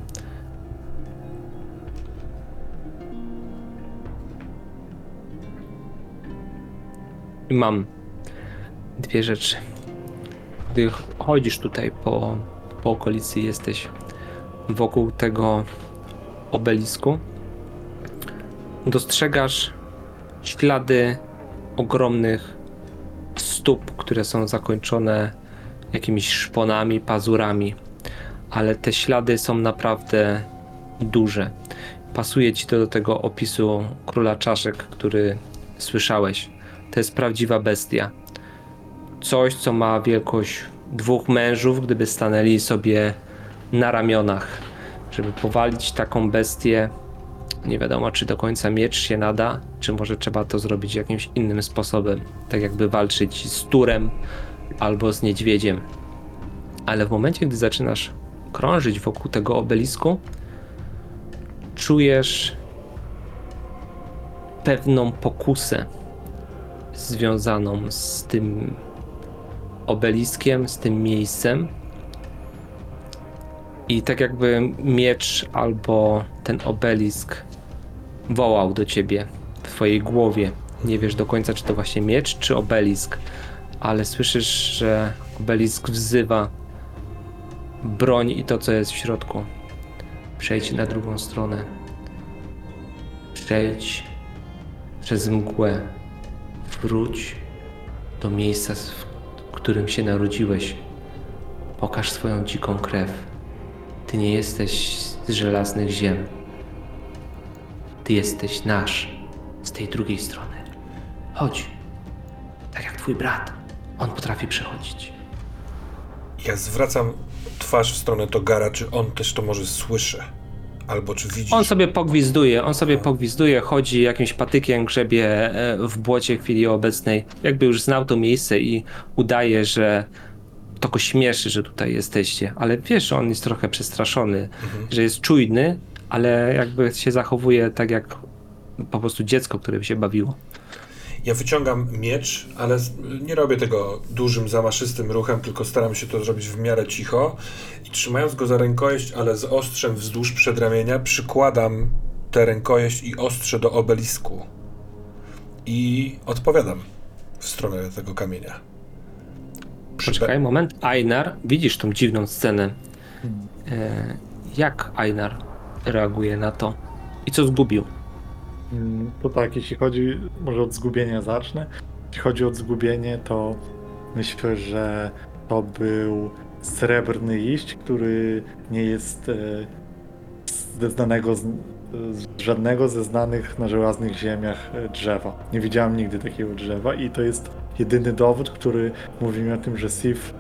Mam dwie rzeczy. Gdy chodzisz tutaj po, po okolicy, jesteś wokół tego obelisku, dostrzegasz ślady ogromnych stóp, które są zakończone jakimiś szponami, pazurami, ale te ślady są naprawdę duże. Pasuje ci to do tego opisu króla czaszek, który słyszałeś. To jest prawdziwa bestia. Coś, co ma wielkość dwóch mężów, gdyby stanęli sobie na ramionach. Żeby powalić taką bestię, nie wiadomo, czy do końca miecz się nada, czy może trzeba to zrobić jakimś innym sposobem. Tak jakby walczyć z turem albo z niedźwiedziem. Ale w momencie, gdy zaczynasz krążyć wokół tego obelisku, czujesz pewną pokusę związaną z tym obeliskiem, z tym miejscem. I tak jakby miecz albo ten obelisk wołał do ciebie w twojej głowie. Nie wiesz do końca, czy to właśnie miecz, czy obelisk, ale słyszysz, że obelisk wzywa broń i to, co jest w środku. Przejdź na drugą stronę. Przejdź przez mgłę. Wróć do miejsca, w którym się narodziłeś. Pokaż swoją dziką krew. Ty nie jesteś z żelaznych ziem. Ty jesteś nasz z tej drugiej strony. Chodź. Tak jak twój brat. On potrafi przechodzić. Ja zwracam twarz w stronę Togara, czy on też to może słyszy? Albo czy widzi? On sobie pogwizduje, on sobie pogwizduje, chodzi jakimś patykiem, grzebie e, w błocie w chwili obecnej. Jakby już znał to miejsce i udaje, że to go śmieszy, że tutaj jesteście. Ale wiesz, że on jest trochę przestraszony, że jest czujny, ale jakby się zachowuje tak jak po prostu dziecko, które by się bawiło. Ja wyciągam miecz, ale nie robię tego dużym, zamaszystym ruchem, tylko staram się to zrobić w miarę cicho i trzymając go za rękojeść, ale z ostrzem wzdłuż przedramienia, przykładam tę rękojeść i ostrze do obelisku i odpowiadam w stronę tego kamienia. Poczekaj moment. Einar, widzisz tą dziwną scenę. E, jak Einar reaguje na to? I co zgubił? Mm, To tak, jeśli chodzi, może od zgubienia zacznę. Jeśli chodzi o zgubienie, to myślę, że to był srebrny liść, który nie jest e, ze znanego, z, żadnego ze znanych na żelaznych ziemiach e, drzewa. Nie widziałem nigdy takiego drzewa i to jest jedyny dowód, który mówi mi o tym, że Sif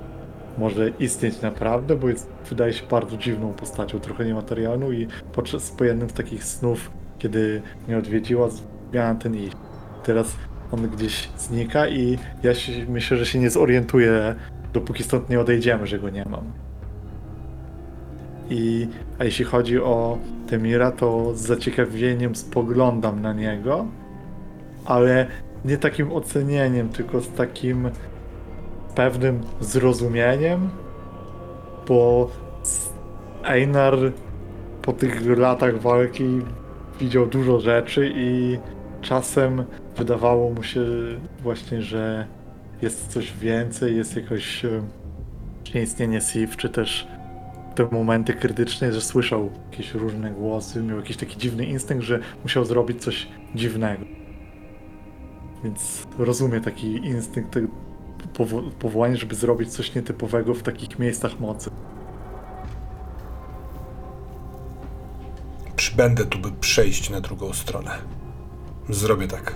może istnieć naprawdę, bo jest, wydaje się bardzo dziwną postacią, trochę niematerialną i podczas po jednym z takich snów, kiedy mnie odwiedziła, miałem ten iść. Teraz on gdzieś znika i ja się, myślę, że się nie zorientuję, dopóki stąd nie odejdziemy, że go nie mam. I, a jeśli chodzi o Temira, to z zaciekawieniem spoglądam na niego, ale nie takim ocenieniem, tylko z takim pewnym zrozumieniem, bo Einar po tych latach walki widział dużo rzeczy i czasem wydawało mu się właśnie, że jest coś więcej, jest jakoś e, nieistnienie Sif, czy też te momenty krytyczne, że słyszał jakieś różne głosy, miał jakiś taki dziwny instynkt, że musiał zrobić coś dziwnego. Więc rozumie taki instynkt, powo- powołanie, żeby zrobić coś nietypowego w takich miejscach mocy. Przybędę tu, by przejść na drugą stronę. Zrobię tak.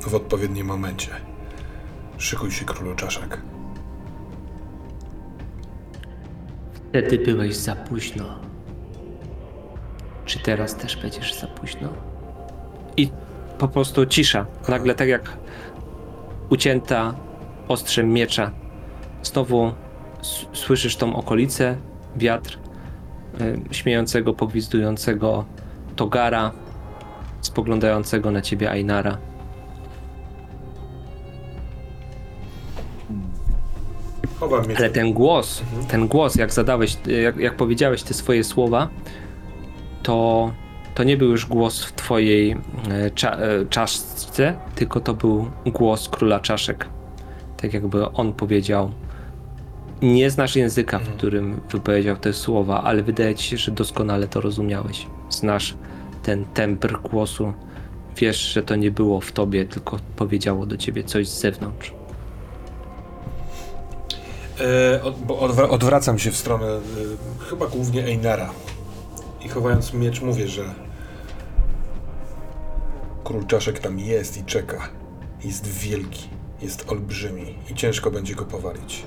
W odpowiednim momencie. Szykuj się, królu czaszek. Wtedy byłeś za późno. Czy teraz też będziesz za późno? I po prostu cisza. Nagle tak jak ucięta ostrzem miecza. Znowu słyszysz tą okolicę, wiatr, y, śmiejącego, pogwizdującego Togara, spoglądającego na ciebie Ainara. Chowam. Ale ten głos, ten głos, jak zadałeś, jak, jak powiedziałeś te swoje słowa, to, to nie był już głos w twojej e, cza, e, czaszce, tylko to był głos króla czaszek. Tak jakby on powiedział. Nie znasz języka, w którym wypowiedział te słowa, ale wydaje ci się, że doskonale to rozumiałeś. Znasz ten tembr głosu. Wiesz, że to nie było w tobie, tylko powiedziało do ciebie coś z zewnątrz. E, od, bo odwra- odwracam się w stronę e, chyba głównie Einara. i chowając miecz mówię, że król czaszek tam jest i czeka. Jest wielki, jest olbrzymi i ciężko będzie go powalić.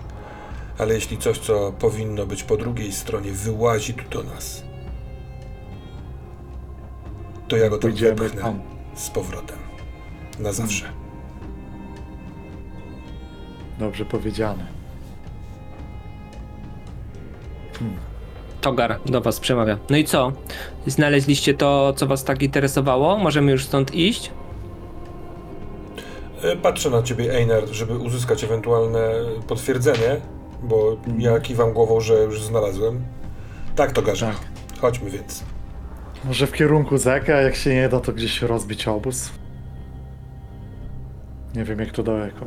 Ale jeśli coś, co powinno być po drugiej stronie, wyłazi tu do nas, to ja go tam wepchnę tam. z powrotem. Na zawsze. Dobrze powiedziane. Togar do was przemawia. No i co? Znaleźliście to, co was tak interesowało? Możemy już stąd iść? E, Patrzę na ciebie, Einar, żeby uzyskać ewentualne potwierdzenie, bo ja kiwam głową, że już znalazłem. Tak, to garza. Tak. Chodźmy więc. Może w kierunku Zeka, a jak się nie da, to gdzieś rozbić obóz. Nie wiem, jak to daleko.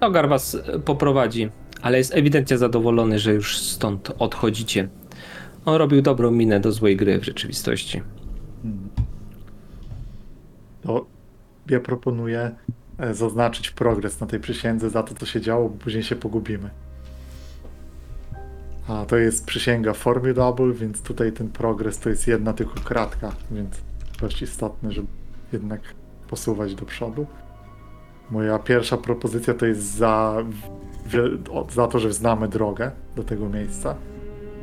Togar was poprowadzi, ale jest ewidentnie zadowolony, że już stąd odchodzicie. On robił dobrą minę do złej gry w rzeczywistości. To ja proponuję e, zaznaczyć progres na tej przysiędze za to, co się działo, bo później się pogubimy. A to jest przysięga Formidable, więc tutaj ten progres to jest jedna tylko kratka, więc dość istotne, żeby jednak posuwać do przodu. Moja pierwsza propozycja to jest za, za to, że znamy drogę do tego miejsca.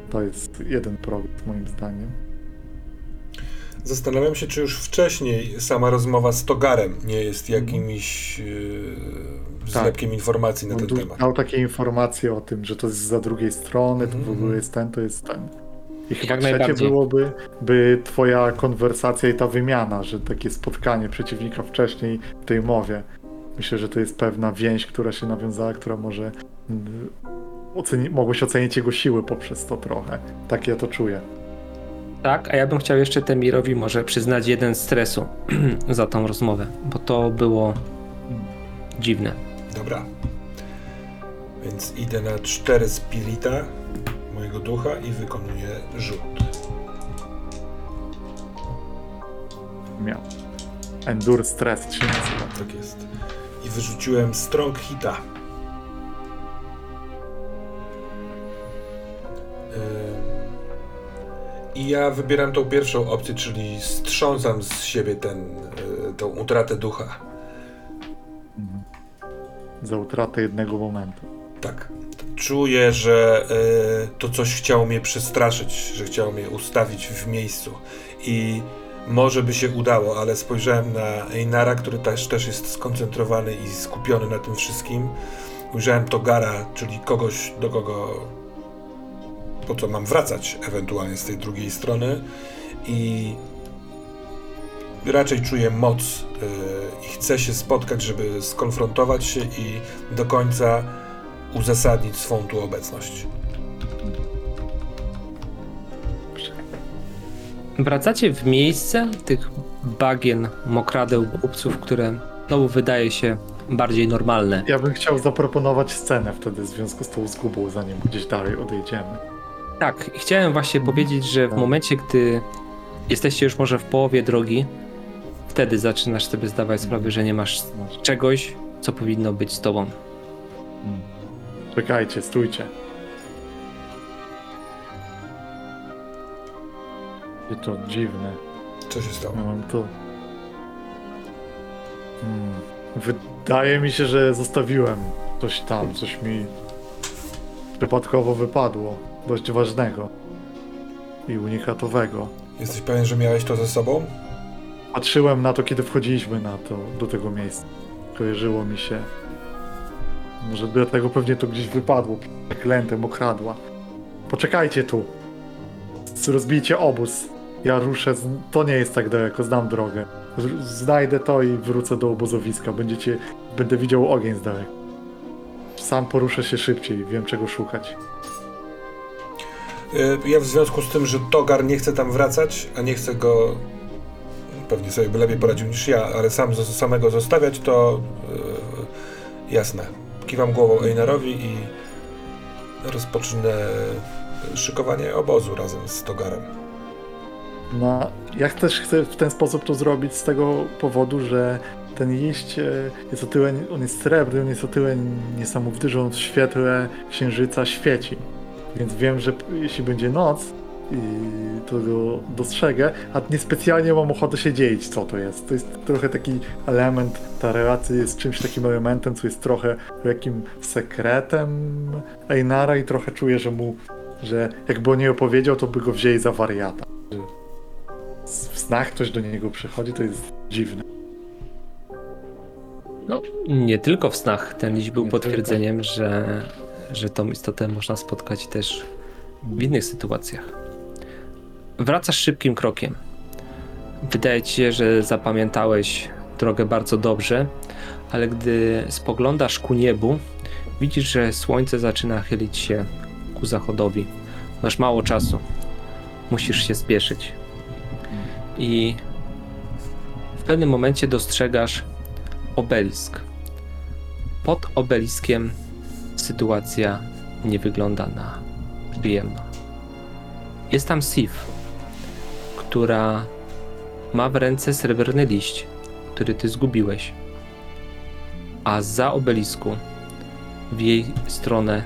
To jest jeden progres moim zdaniem. Zastanawiam się, czy już wcześniej sama rozmowa z Togarem nie jest jakimś yy, zlepkiem informacji na On ten temat. dał takie informacje o tym, że to jest za drugiej strony, to w Mhm. ogóle jest ten, to jest ten. I chyba Jak trzecie byłoby by twoja konwersacja i ta wymiana, że takie spotkanie przeciwnika wcześniej w tej mowie. Myślę, że to jest pewna więź, która się nawiązała, która może mm, oceni- mogłeś ocenić jego siły poprzez to trochę. Tak ja to czuję. Tak, a ja bym chciał jeszcze Temirowi może przyznać jeden stresu za tą rozmowę, bo to było dziwne. Dobra. Więc idę na cztery spirita mojego ducha i wykonuję rzut. Miał. Endure Stress się nazywa. Tak jest. Wyrzuciłem strong hita. Ym, I ja wybieram tą pierwszą opcję, czyli strząsam z siebie ten, y, tą utratę ducha. Za utratę jednego momentu. Tak. Czuję, że y, to coś chciało mnie przestraszyć, że chciało mnie ustawić w miejscu. I może by się udało, ale spojrzałem na Einara, który też, też jest skoncentrowany i skupiony na tym wszystkim. Ujrzałem Togara, czyli kogoś, do kogo po co mam wracać ewentualnie z tej drugiej strony. I raczej czuję moc y, i chcę się spotkać, żeby skonfrontować się i do końca uzasadnić swą tu obecność. Wracacie w miejsce tych bagien, mokradeł, głupców, które znowu wydaje się bardziej normalne. Ja bym chciał zaproponować scenę wtedy w związku z tą zgubą, zanim gdzieś dalej odejdziemy. Tak, i chciałem właśnie powiedzieć, że w momencie, gdy jesteście już może w połowie drogi, wtedy zaczynasz sobie zdawać sprawę, że nie masz Masz. czegoś, co powinno być z tobą. Czekajcie, stójcie. I to dziwne. Co się stało? Ja mam to. Hmm. Wydaje mi się, że zostawiłem coś tam, coś mi przypadkowo wypadło. Dość ważnego i unikatowego. Jesteś pewien, że miałeś to ze sobą? Patrzyłem na to, kiedy wchodziliśmy na to, do tego miejsca. Kojarzyło mi się. Może dlatego pewnie to gdzieś wypadło. Klętem okradła. Poczekajcie tu. Rozbijcie obóz. Ja ruszę. Z... To nie jest tak daleko, znam drogę. Znajdę to i wrócę do obozowiska. Będziecie. Będę widział ogień z daleka. Sam poruszę się szybciej, wiem czego szukać. Y, Ja w związku z tym, że Togar nie chce tam wracać, a nie chce go. Pewnie sobie by lepiej poradził niż ja, ale sam samego zostawiać, to y, jasne. Kiwam głową Einarowi i rozpocznę szykowanie obozu razem z Togarem. No, ja też chcę w ten sposób to zrobić z tego powodu, że ten liść e, jest o tyle, on jest srebrny, on jest o tyle niesamowity, że on w świetle księżyca świeci. Więc wiem, że jeśli będzie noc, i to go dostrzegę, a niespecjalnie mam ochotę się dzielić, co to jest. To jest trochę taki element, ta relacja jest czymś takim elementem, co jest trochę jakim sekretem Einara i trochę czuję, że mu, że jakby o niej opowiedział, to by go wzięli za wariata. Snach ktoś do niego przychodzi, to jest dziwne. No, nie tylko w snach. Ten liść był Nie potwierdzeniem, że, że tą istotę można spotkać też w innych sytuacjach. Wracasz szybkim krokiem. Wydaje ci się, że zapamiętałeś drogę bardzo dobrze, ale gdy spoglądasz ku niebu, widzisz, że słońce zaczyna chylić się ku zachodowi. Masz mało czasu. Musisz się spieszyć. I w pewnym momencie dostrzegasz obelisk. Pod obeliskiem sytuacja nie wygląda na przyjemną. Jest tam Sif, która ma w ręce srebrny liść, który ty zgubiłeś. A za obelisku w jej stronę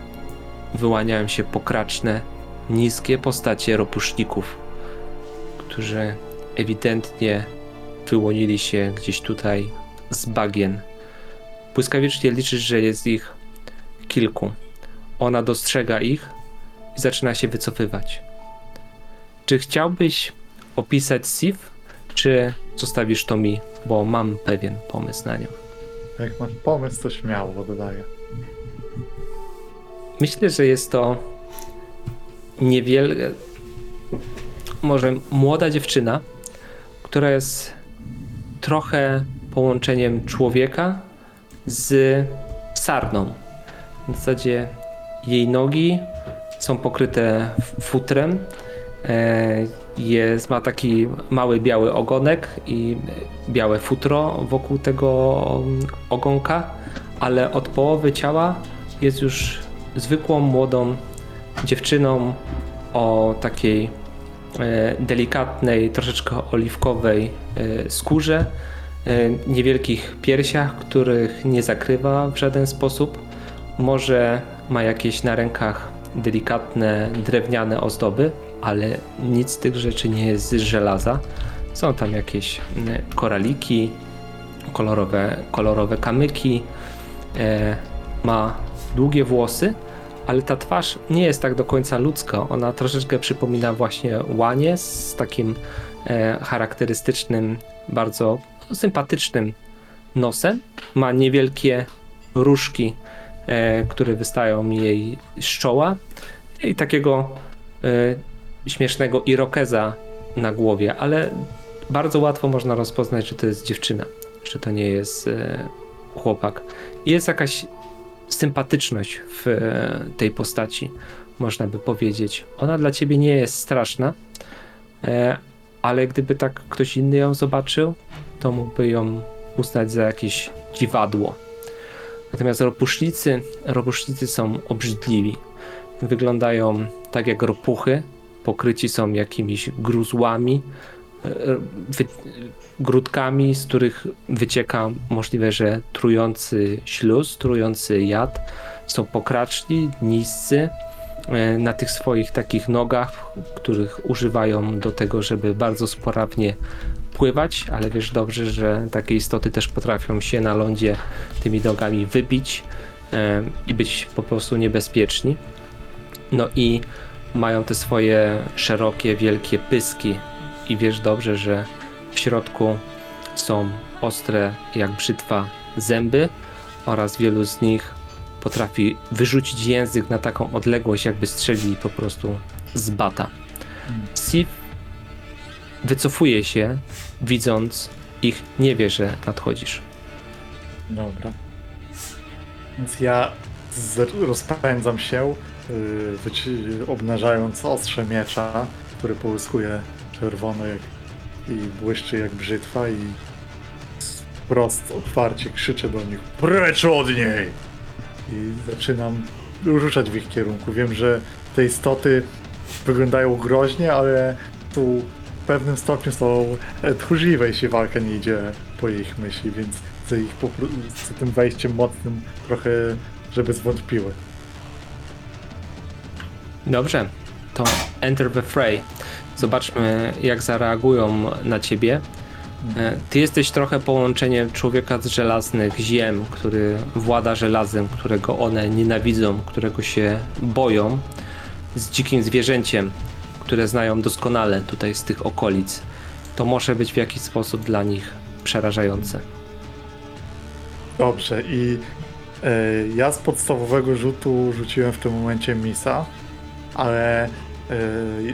wyłaniają się pokraczne, niskie postacie ropuszników, którzy ewidentnie wyłonili się gdzieś tutaj z bagien. Błyskawicznie liczysz, że jest ich kilku. Ona dostrzega ich i zaczyna się wycofywać. Czy chciałbyś opisać Sif, czy zostawisz to mi, bo mam pewien pomysł na nią? Jak masz pomysł, to śmiało dodaję. Myślę, że jest to niewiele. Może młoda dziewczyna, która jest trochę połączeniem człowieka z sarną. W zasadzie jej nogi są pokryte futrem. E, Jest, ma taki mały biały ogonek i białe futro wokół tego ogonka, ale od połowy ciała jest już zwykłą młodą dziewczyną o takiej delikatnej, troszeczkę oliwkowej e, skórze, e, niewielkich piersiach, których nie zakrywa w żaden sposób. Może ma jakieś na rękach delikatne drewniane ozdoby, ale nic z tych rzeczy nie jest z żelaza. Są tam jakieś koraliki, kolorowe, kolorowe kamyki. E, ma długie włosy, ale ta twarz nie jest tak do końca ludzka. Ona troszeczkę przypomina właśnie łanie z takim e, charakterystycznym, bardzo sympatycznym nosem. Ma niewielkie różki, e, które wystają jej z czoła i takiego e, śmiesznego irokeza na głowie, ale bardzo łatwo można rozpoznać, że to jest dziewczyna, że to nie jest e, chłopak. Jest jakaś sympatyczność w e, tej postaci, można by powiedzieć. Ona dla ciebie nie jest straszna, e, ale gdyby tak ktoś inny ją zobaczył, to mógłby ją uznać za jakieś dziwadło. Natomiast ropusznicy, ropusznicy są obrzydliwi. Wyglądają tak jak ropuchy, pokryci są jakimiś gruzłami, grudkami, z których wycieka możliwe, że trujący śluz, trujący jad. Są pokraczni, niscy, e, na tych swoich takich nogach, których używają do tego, żeby bardzo sprawnie pływać, ale wiesz dobrze, że takie istoty też potrafią się na lądzie tymi nogami wybić e, i być po prostu niebezpieczni. No i mają te swoje szerokie, wielkie pyski i wiesz dobrze, że w środku są ostre jak brzytwa zęby oraz wielu z nich potrafi wyrzucić język na taką odległość, jakby strzelili po prostu z bata. Sif wycofuje się, widząc ich, nie wie, że nadchodzisz. Dobra. Więc ja rozpędzam się, yy, obnażając ostrze miecza, który połyskuje czerwono jak, i błyszczy jak brzytwa i wprost otwarcie krzyczę do nich Precz od niej! I zaczynam ruszać w ich kierunku. Wiem, że te istoty wyglądają groźnie, ale tu w pewnym stopniu są tchórzliwe, jeśli walka nie idzie po ich myśli, więc chcę ich chcę tym wejściem mocnym trochę, żeby zwątpiły. Dobrze, to Enter the Fray. Zobaczmy, jak zareagują na ciebie. E, Ty jesteś trochę połączeniem człowieka z żelaznych ziem, który włada żelazem, którego one nienawidzą, którego się boją, z dzikim zwierzęciem, które znają doskonale tutaj z tych okolic. To może być w jakiś sposób dla nich przerażające. Dobrze, i e, ja z podstawowego rzutu rzuciłem w tym momencie misa, ale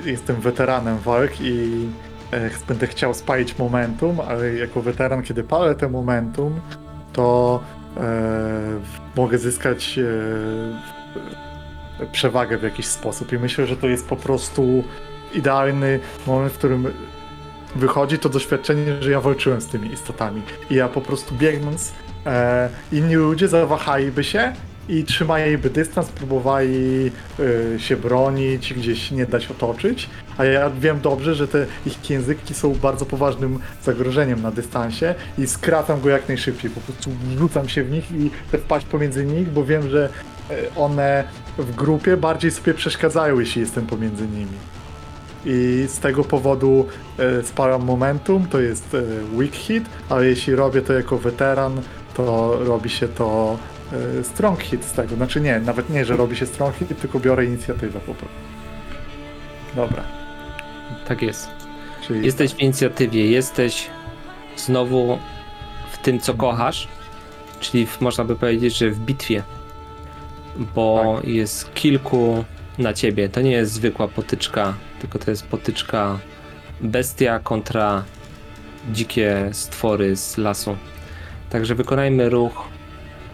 jestem weteranem walk i e, będę chciał spalić momentum, ale jako weteran, kiedy palę te momentum, to e, mogę zyskać e, przewagę w jakiś sposób. I myślę, że to jest po prostu idealny moment, w którym wychodzi to doświadczenie, że ja walczyłem z tymi istotami. I ja po prostu biegnąc, e, inni ludzie zawahaliby się i trzymaliby dystans, próbowali e, się bronić, gdzieś nie dać otoczyć. A ja wiem dobrze, że te ich języki są bardzo poważnym zagrożeniem na dystansie i skracam go jak najszybciej. Po prostu wrzucam się w nich i chcę wpaść pomiędzy nich, bo wiem, że e, one w grupie bardziej sobie przeszkadzają, jeśli jestem pomiędzy nimi. I z tego powodu e, spalam momentum, to jest e, weak hit, ale jeśli robię to jako weteran, to robi się to strong hit z tego. Znaczy nie, nawet nie, że robi się strong hit, tylko biorę inicjatywę po prostu. Dobra, Tak jest. czyli Jesteś w inicjatywie, jesteś znowu w tym, co kochasz, czyli w, można by powiedzieć, że w bitwie, bo jest kilku na ciebie. To nie jest zwykła potyczka, tylko to jest potyczka bestia kontra dzikie stwory z lasu. Także wykonajmy ruch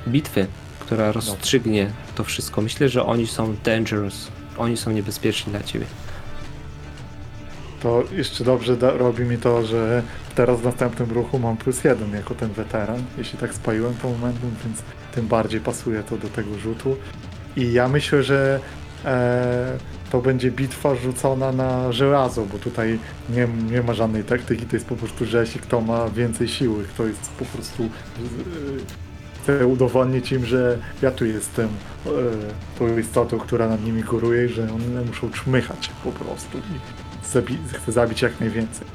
bitwy, która rozstrzygnie to wszystko. Myślę, że oni są dangerous. Oni są niebezpieczni dla ciebie. to jeszcze dobrze da, robi mi to, że teraz w następnym ruchu mam plus jeden jako ten weteran, jeśli tak spaliłem to momentum, więc tym bardziej pasuje to do tego rzutu. I ja myślę, że e, to będzie bitwa rzucona na żelazo, bo tutaj nie, nie ma żadnej taktyki, to jest po prostu rzeź i kto ma więcej siły, kto jest po prostu... Chcę udowodnić im, że ja tu jestem e, tą istotą, która nad nimi góruje że one muszą czmychać po prostu. I zabi- chcę zabić jak najwięcej.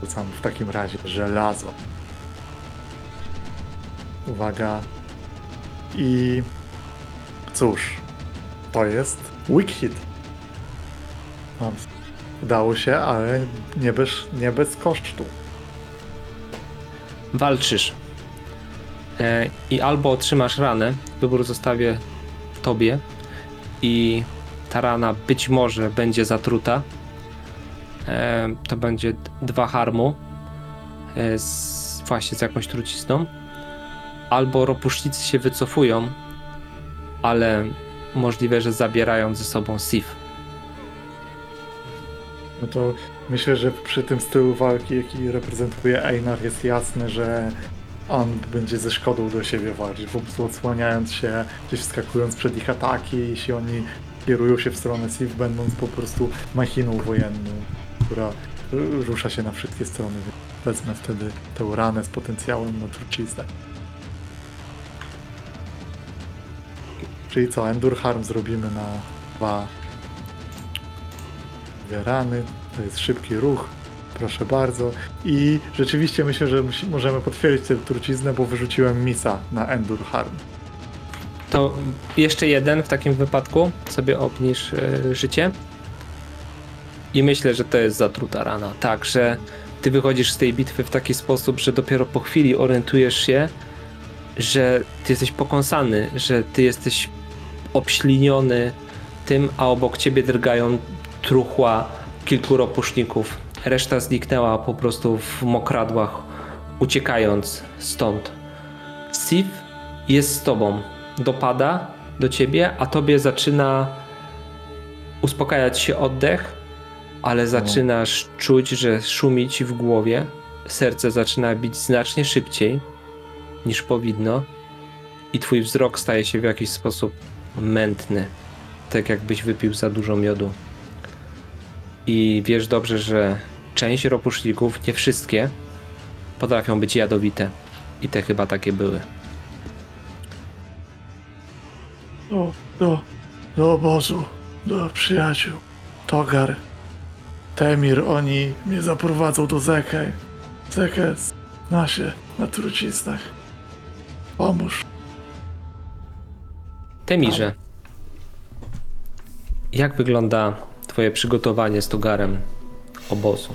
Rzucam w takim razie żelazo. Uwaga. I cóż, to jest weak hit. Mam. Udało się, ale nie bez, nie bez kosztu. Walczysz. E, I albo otrzymasz ranę, wybór zostawię tobie i ta rana być może będzie zatruta. E, to będzie dwa harmu e, z, właśnie z jakąś trucizną. Albo ropusznicy się wycofują, ale możliwe, że zabierają ze sobą Sif. No to myślę, że przy tym stylu walki, jaki reprezentuje Einar, jest jasne, że on będzie ze szkodą do siebie walczyć, po prostu odsłaniając się, gdzieś wskakując przed ich ataki, jeśli oni kierują się w stronę Sif, będąc po prostu machiną wojenną, która rusza się na wszystkie strony. Wezmę wtedy tę ranę z potencjałem na truciznę. Czyli co, Endur Harm zrobimy na dwa rany, to jest szybki ruch, proszę bardzo. I rzeczywiście myślę, że możemy potwierdzić tę truciznę, bo wyrzuciłem misa na Endur Harm. To jeszcze jeden w takim wypadku sobie obniż e, życie. I myślę, że to jest zatruta rana. Tak, że ty wychodzisz z tej bitwy w taki sposób, że dopiero po chwili orientujesz się, że ty jesteś pokąsany, że ty jesteś obśliniony tym, a obok ciebie drgają truchła kilku ropuszników. Reszta zniknęła po prostu w mokradłach, uciekając stąd. Sif jest z tobą, dopada do ciebie, a tobie zaczyna uspokajać się oddech, ale zaczynasz czuć, że szumi ci w głowie. Serce zaczyna bić znacznie szybciej niż powinno, i twój wzrok staje się w jakiś sposób mętny, tak jakbyś wypił za dużo miodu. I wiesz dobrze, że część ropuszników, nie wszystkie, potrafią być jadowite. I te chyba takie były. O, o, do obozu, do przyjaciół. Togar, Temir, oni mnie zaprowadzą do Zeke. Zeke zna się na truciznach. Pomóż. Temirze, jak wygląda twoje przygotowanie z Togarem obozu?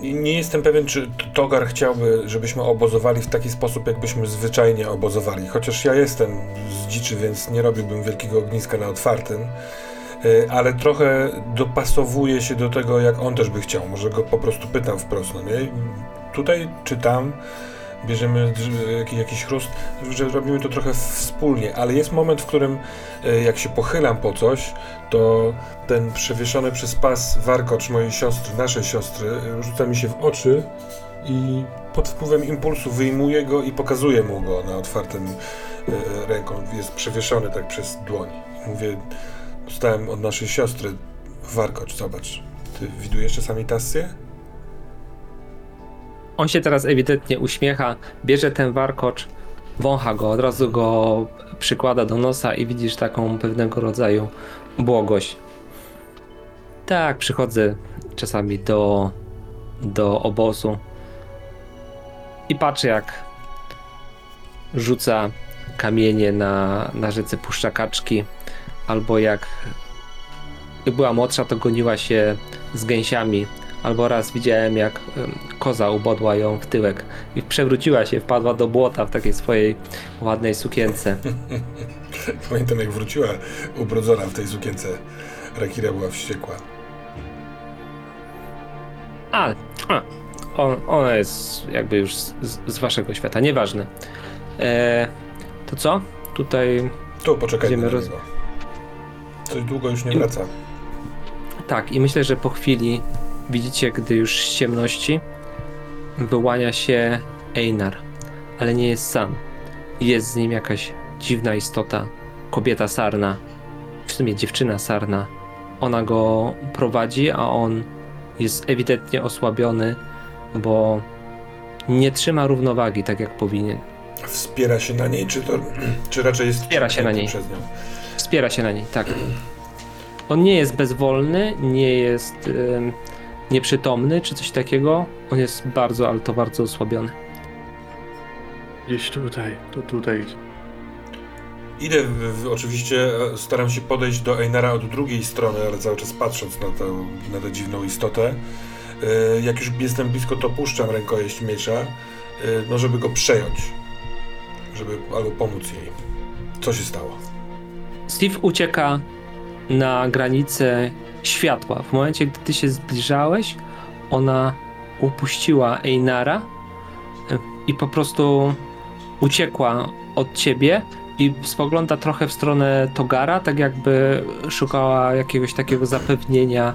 Nie, jestem pewien, czy Togar chciałby, żebyśmy obozowali w taki sposób, jakbyśmy zwyczajnie obozowali. Chociaż ja jestem z dziczy, więc nie robiłbym wielkiego ogniska na otwartym. Y, Ale trochę dopasowuje się do tego, jak on też by chciał. Może go po prostu pytam wprost, no nie? Tutaj czy tam bierzemy jakiś chrust, że robimy to trochę wspólnie, ale jest moment, w którym y, jak się pochylam po coś, to ten przewieszony przez pas warkocz mojej siostry, naszej siostry, y, rzuca mi się w oczy i pod wpływem impulsu wyjmuję go i pokazuję mu go na otwartym y, ręką. Jest przewieszony tak przez dłoń. Mówię, dostałem od naszej siostry warkocz, zobacz. Ty widujesz czasami tasję? On się teraz ewidentnie uśmiecha, bierze ten warkocz, wącha go, od razu go przykłada do nosa i widzisz taką pewnego rodzaju błogość. Tak, przychodzę czasami do, do obozu i patrzę jak rzuca kamienie na, na rzece Puszczakaczki, albo jak jak była młodsza, to goniła się z gęsiami Albo raz widziałem, jak koza ubodła ją w tyłek i przewróciła się, wpadła do błota w takiej swojej ładnej sukience. Pamiętam jak wróciła ubrodzona w tej sukience. Rakira była wściekła. A, a on, ona jest jakby już z, z- waszego świata, nieważne. E, to co? Tutaj, Tu poczekajmy na roz-. Coś długo już nie I- wraca. tak, i myślę, że po chwili widzicie, gdy już z ciemności wyłania się Einar, ale nie jest sam. Jest z nim jakaś dziwna istota, kobieta sarna, w sumie dziewczyna sarna. Ona go prowadzi, a on jest ewidentnie osłabiony, bo nie trzyma równowagi tak jak powinien. Wspiera się na niej, czy to, czy raczej jest Wspiera się na niej. przez nią? Wspiera się na niej, tak. On nie jest bezwolny, nie jest em, nieprzytomny czy coś takiego. On jest bardzo, ale to bardzo osłabiony. Gdzieś tutaj, to tutaj. Idę, w, w, oczywiście e, staram się podejść do Einara od drugiej strony, ale cały czas patrząc na, tę na tę dziwną istotę. E, Jak już jestem blisko, to puszczam rękojeść miecza, e, no żeby go przejąć, żeby albo pomóc jej. Co się stało? Steve ucieka na granicę światła. W momencie, gdy ty się zbliżałeś, ona upuściła Einara e, i po prostu uciekła od ciebie i spogląda trochę w stronę Togara, tak jakby szukała jakiegoś takiego zapewnienia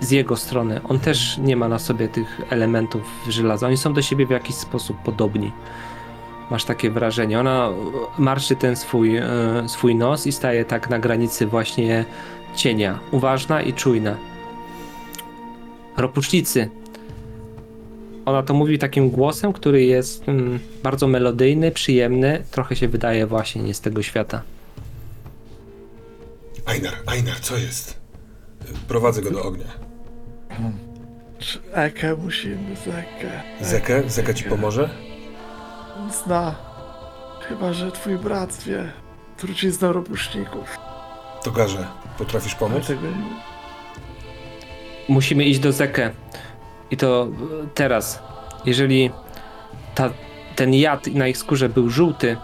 z jego strony. On też nie ma na sobie tych elementów żelaza. Oni są do siebie w jakiś sposób podobni. Masz takie wrażenie. Ona marszczy ten swój, e, swój nos i staje tak na granicy właśnie cienia. Uważna i czujna. Ropusznicy. Ona to mówi takim głosem, który jest mm, bardzo melodyjny, przyjemny. Trochę się wydaje właśnie nie z tego świata. Einar, Einar, co jest? Prowadzę go do ognia. Czy Ekę musimy, Zekę. Zekę? Zeka ci pomoże? Zna. Chyba, że twój brat wie. Trucizna ropuszników. Togarze, potrafisz pomóc? nie... Musimy iść do Zekę. I to e, teraz. Jeżeli ta, ten jad na ich skórze był żółty,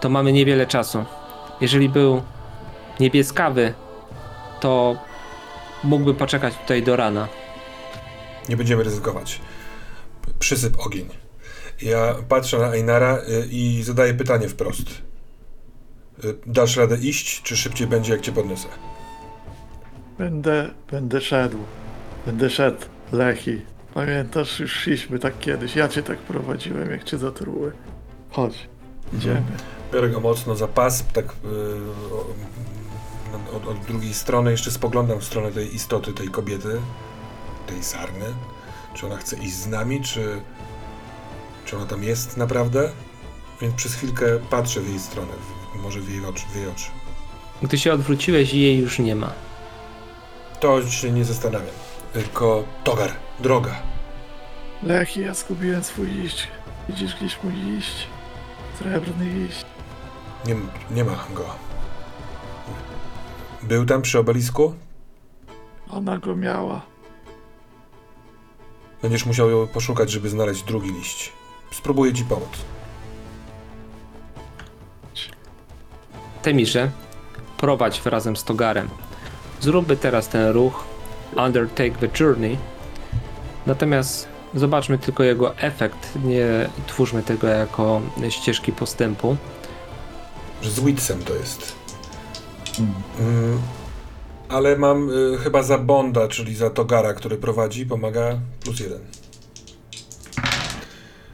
to mamy niewiele czasu. Jeżeli był niebieskawy, to mógłby poczekać tutaj do rana. Nie będziemy ryzykować. Przysyp ogień. Ja patrzę na Einara y, i zadaję pytanie wprost. Y, Dasz radę iść, czy szybciej będzie, jak cię podniosę? Będę, będę szedł. Będę szedł, Lechi. Pamiętasz, już szliśmy tak kiedyś. Ja cię tak prowadziłem, jak cię zatruły. Chodź, idziemy. Biorę go mocno za pas, tak y, na- od, od drugiej strony jeszcze spoglądam w stronę tej istoty, tej kobiety, tej sarny. Czy ona chce iść z nami, czy, czy ona tam jest naprawdę? więc przez chwilkę patrzę w jej stronę, może w jej oczy. W jej oczy. Gdy się odwróciłeś, jej już nie ma. To się nie zastanawiam. Tylko Togar, droga. Leki, ja zgubiłem swój liść. Widzisz gdzieś mój liść? Srebrny liść. Nie, nie ma go. Był tam przy obelisku? Ona go miała. Będziesz musiał ją poszukać, żeby znaleźć drugi liść. Spróbuję ci pomóc. Temirze, prowadź razem z Togarem. Zróbmy teraz ten ruch Undertake the Journey. Natomiast zobaczmy tylko jego efekt. Nie twórzmy tego jako ścieżki postępu. Z Witsem to jest. Mm, ale mam y, chyba za Bonda, czyli za Togara, który prowadzi, pomaga plus jeden.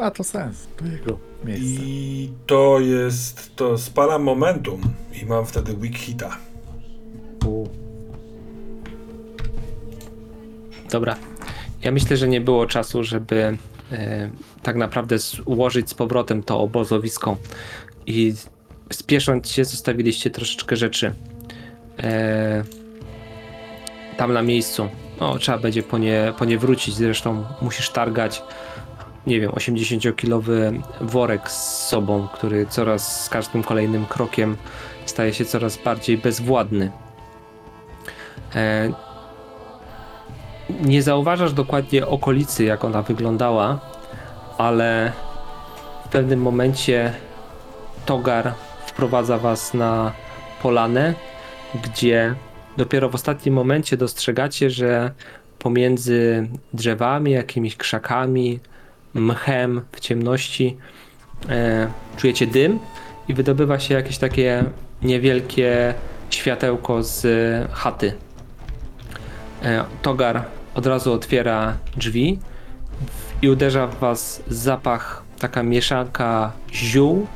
Ma to sens. To jego miejsce. I to jest, to spala momentum i mam wtedy weak hita. U. Dobra. Ja myślę, że nie było czasu, żeby e, tak naprawdę ułożyć z powrotem to obozowisko. I spiesząc się, zostawiliście troszeczkę rzeczy e, tam na miejscu. No, trzeba będzie po nie, po nie wrócić. Zresztą musisz targać, nie wiem, 80-kilowy worek z sobą, który coraz z każdym kolejnym krokiem staje się coraz bardziej bezwładny. E, nie zauważasz dokładnie okolicy, jak ona wyglądała, ale w pewnym momencie Togar wprowadza was na polanę, gdzie dopiero w ostatnim momencie dostrzegacie, że pomiędzy drzewami, jakimiś krzakami, mchem w ciemności e, czujecie dym i wydobywa się jakieś takie niewielkie światełko z chaty. E, Togar od razu otwiera drzwi i uderza w was zapach, taka mieszanka ziół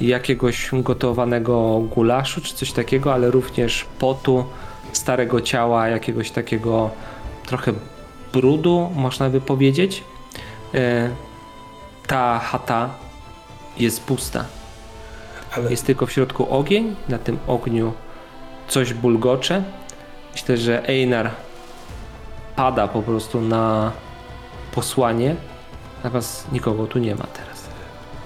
jakiegoś gotowanego gulaszu czy coś takiego, ale również potu, starego ciała, jakiegoś takiego trochę brudu, można by powiedzieć. E, Ta chata jest pusta. Ale Jest tylko w środku ogień, na tym ogniu coś bulgocze. Myślę, że Einar pada po prostu na posłanie. Natomiast nikogo tu nie ma teraz.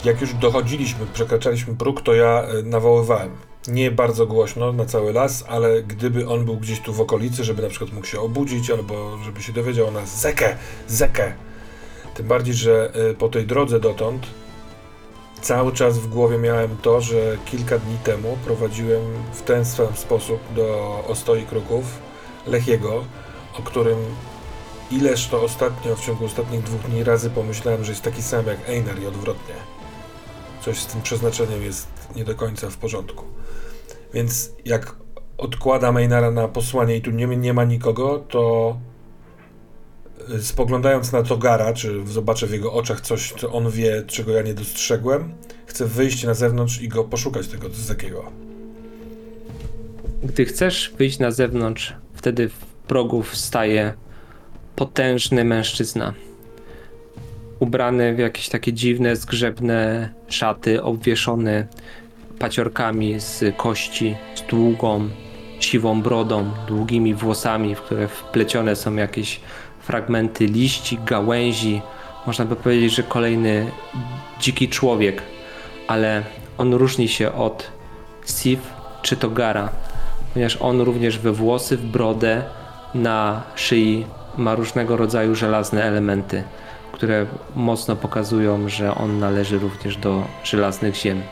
jak już dochodziliśmy, przekraczaliśmy próg, to ja y, nawoływałem. Nie bardzo głośno na cały las, ale gdyby on był gdzieś tu w okolicy, żeby na przykład mógł się obudzić, albo żeby się dowiedział o nas, zekę, zekę. Tym bardziej, że y, po tej drodze dotąd cały czas w głowie miałem to, że kilka dni temu prowadziłem w ten sam sposób do Ostoi Kruków Lechiego, o którym ileż to ostatnio, w ciągu ostatnich dwóch dni razy pomyślałem, że jest taki sam jak Einar i odwrotnie. Coś z tym przeznaczeniem jest nie do końca w porządku. Więc jak odkładam Einara na posłanie i tu nie, nie ma nikogo, to spoglądając na Togara, czy zobaczę w jego oczach coś, co on wie, czego ja nie dostrzegłem, chcę wyjść na zewnątrz i go poszukać, tego Zekiego. Gdy chcesz wyjść na zewnątrz, wtedy w progu wstaje potężny mężczyzna. Ubrany w jakieś takie dziwne, zgrzebne szaty, obwieszony paciorkami z kości, z długą, siwą brodą, długimi włosami, w które wplecione są jakieś fragmenty liści, gałęzi. Można by powiedzieć, że kolejny dziki człowiek, ale on różni się od Sif czy Togara, ponieważ on również we włosy, w brodę, na szyi ma różnego rodzaju żelazne elementy, które mocno pokazują, że on należy również do żelaznych ziem.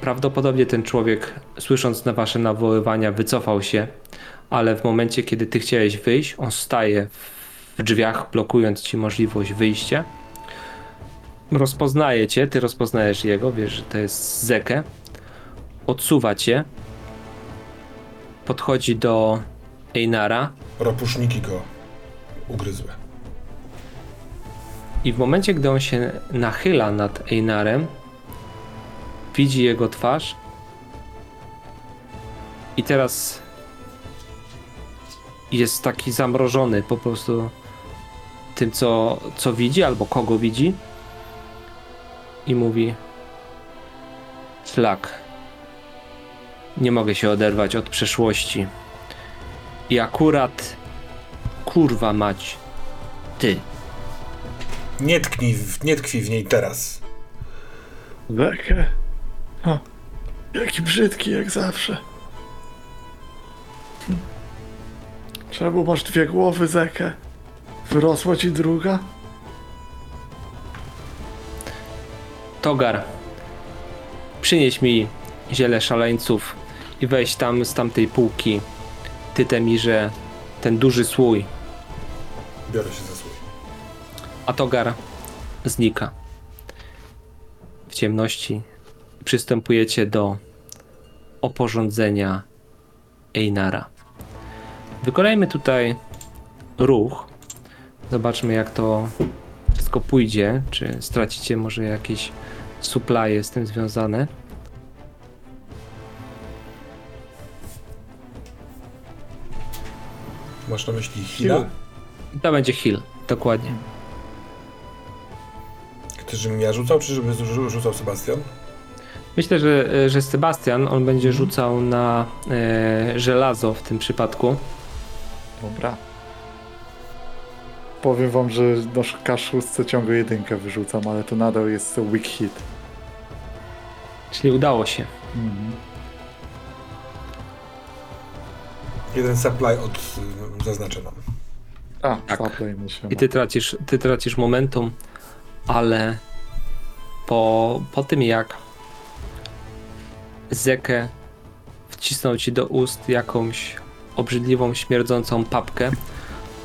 Prawdopodobnie ten człowiek, słysząc na wasze nawoływania, wycofał się, ale w momencie, kiedy ty chciałeś wyjść, on staje drzwiach, blokując ci możliwość wyjścia. Rozpoznaje cię, ty rozpoznajesz jego, wiesz, że to jest Zekę. Odsuwa cię. Podchodzi do Einara Ropuszniki go ugryzły. i w momencie, gdy on się nachyla nad Einarem, widzi jego twarz i teraz jest taki zamrożony po prostu tym, co, co widzi albo kogo widzi i mówi Szlak. Nie mogę się oderwać od przeszłości. I akurat, kurwa mać, ty. Nie tknij, w, nie tkwi w niej teraz. Zekę. O, jaki brzydki jak zawsze. Czemu masz dwie głowy, Zekę? Wyrosła ci druga? Togar, przynieś mi ziele szaleńców i weź tam z tamtej półki, ty Temirze, ten duży słój. Biorę się za słój. A Togar znika. W ciemności przystępujecie do oporządzenia Einara. Wykonajmy tutaj ruch. Zobaczmy jak to wszystko pójdzie. Czy stracicie może jakieś supply z tym związane. Masz na myśli Hila? To będzie heal, dokładnie. Chcesz, żebym ja rzucał, czy żeby rzu- rzucał Sebastian? Myślę, że, że Sebastian on będzie rzucał na e, żelazo w tym przypadku. Dobra. Powiem wam, że na K6 ciągle jedynkę wyrzucam, ale to nadal jest weak hit. Czyli udało się. Mhm. Jeden supply od... y, zaznaczę nam. A, Tak. supply mi się I ty tracisz, ty tracisz momentum, ale po, po tym jak Zekę wcisnął ci do ust jakąś obrzydliwą, śmierdzącą papkę,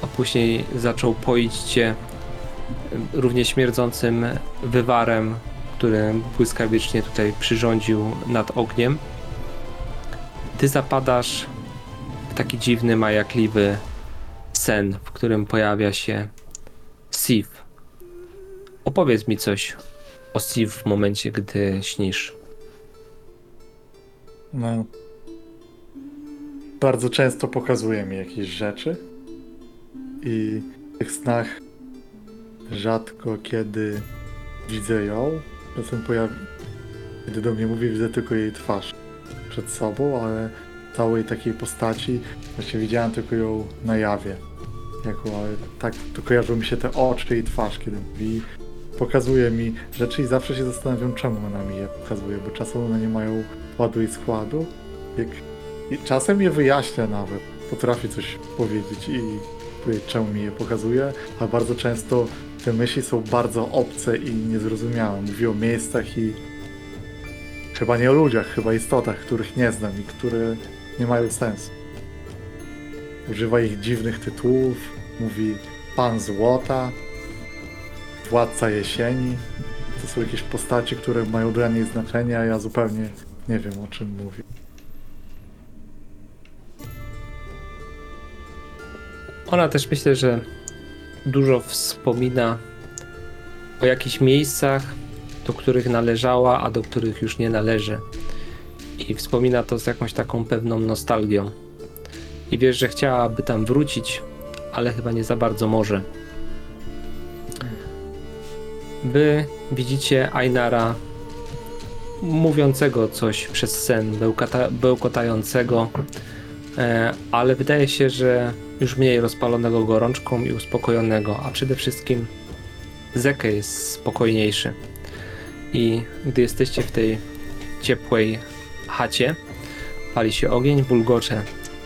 a później zaczął poić cię równie śmierdzącym wywarem, który błyskawicznie tutaj przyrządził nad ogniem. Ty zapadasz w taki dziwny, majakliwy sen, w którym pojawia się Sif. Opowiedz mi coś o Sif w momencie, gdy śnisz. No. Bardzo często pokazuje mi jakieś rzeczy i w tych snach rzadko kiedy widzę ją. Czasem pojawi... Kiedy do mnie mówi, widzę tylko jej twarz przed sobą, ale całej takiej postaci właśnie widziałem tylko ją na jawie. Jako, tak to kojarzą mi się te oczy i twarz, kiedy mówi. Pokazuje mi rzeczy i zawsze się zastanawiam, czemu ona mi je pokazuje, bo czasem one nie mają ładu i składu. Jak... I czasem je wyjaśnia nawet. Potrafi coś powiedzieć i czemu mi je pokazuje, a bardzo często te myśli są bardzo obce i niezrozumiałe. Mówi o miejscach i chyba nie o ludziach, chyba istotach, których nie znam i które nie mają sensu. Używa ich dziwnych tytułów, mówi Pan Złota, Władca Jesieni. To są jakieś postaci, które mają dla niej znaczenie, a ja zupełnie nie wiem o czym mówi. Ona też myślę, że dużo wspomina o jakichś miejscach, do których należała, a do których już nie należy. I wspomina to z jakąś taką pewną nostalgią. I wiesz, że chciałaby tam wrócić, ale chyba nie za bardzo może. Wy widzicie Ainara mówiącego coś przez sen, bełkota, bełkotającego, ale wydaje się, że już mniej rozpalonego gorączką i uspokojonego, a przede wszystkim Zeke jest spokojniejszy. I gdy jesteście w tej ciepłej chacie, pali się ogień, bulgocze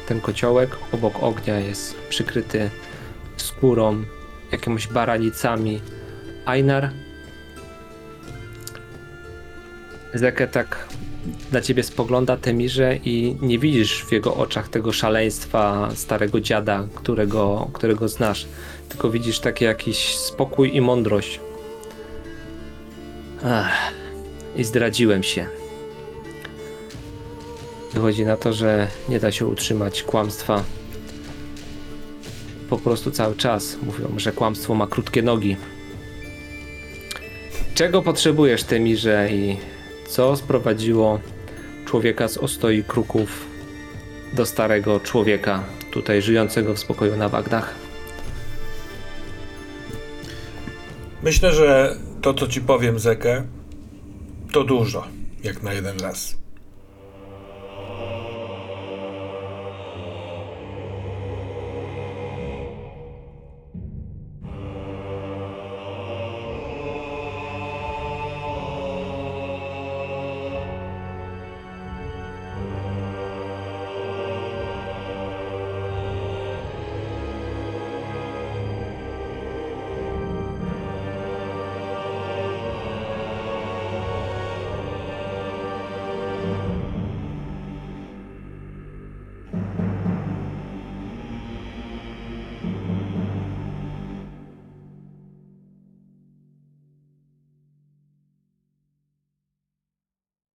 ten kociołek, obok ognia jest przykryty skórą, jakimiś baranicami Einar. Zeke tak na ciebie spogląda Temirze i nie widzisz w jego oczach tego szaleństwa starego dziada, którego, którego znasz, tylko widzisz taki jakiś spokój i mądrość. Ach, I zdradziłem się. Wychodzi na to, że nie da się utrzymać kłamstwa. Po prostu cały czas mówią, że kłamstwo ma krótkie nogi. Czego potrzebujesz, Temirze, i co sprowadziło człowieka z ostoi kruków do starego człowieka, tutaj żyjącego w spokoju na Bagdach? Myślę, że to, co ci powiem, Zekę, to dużo. jak na jeden raz.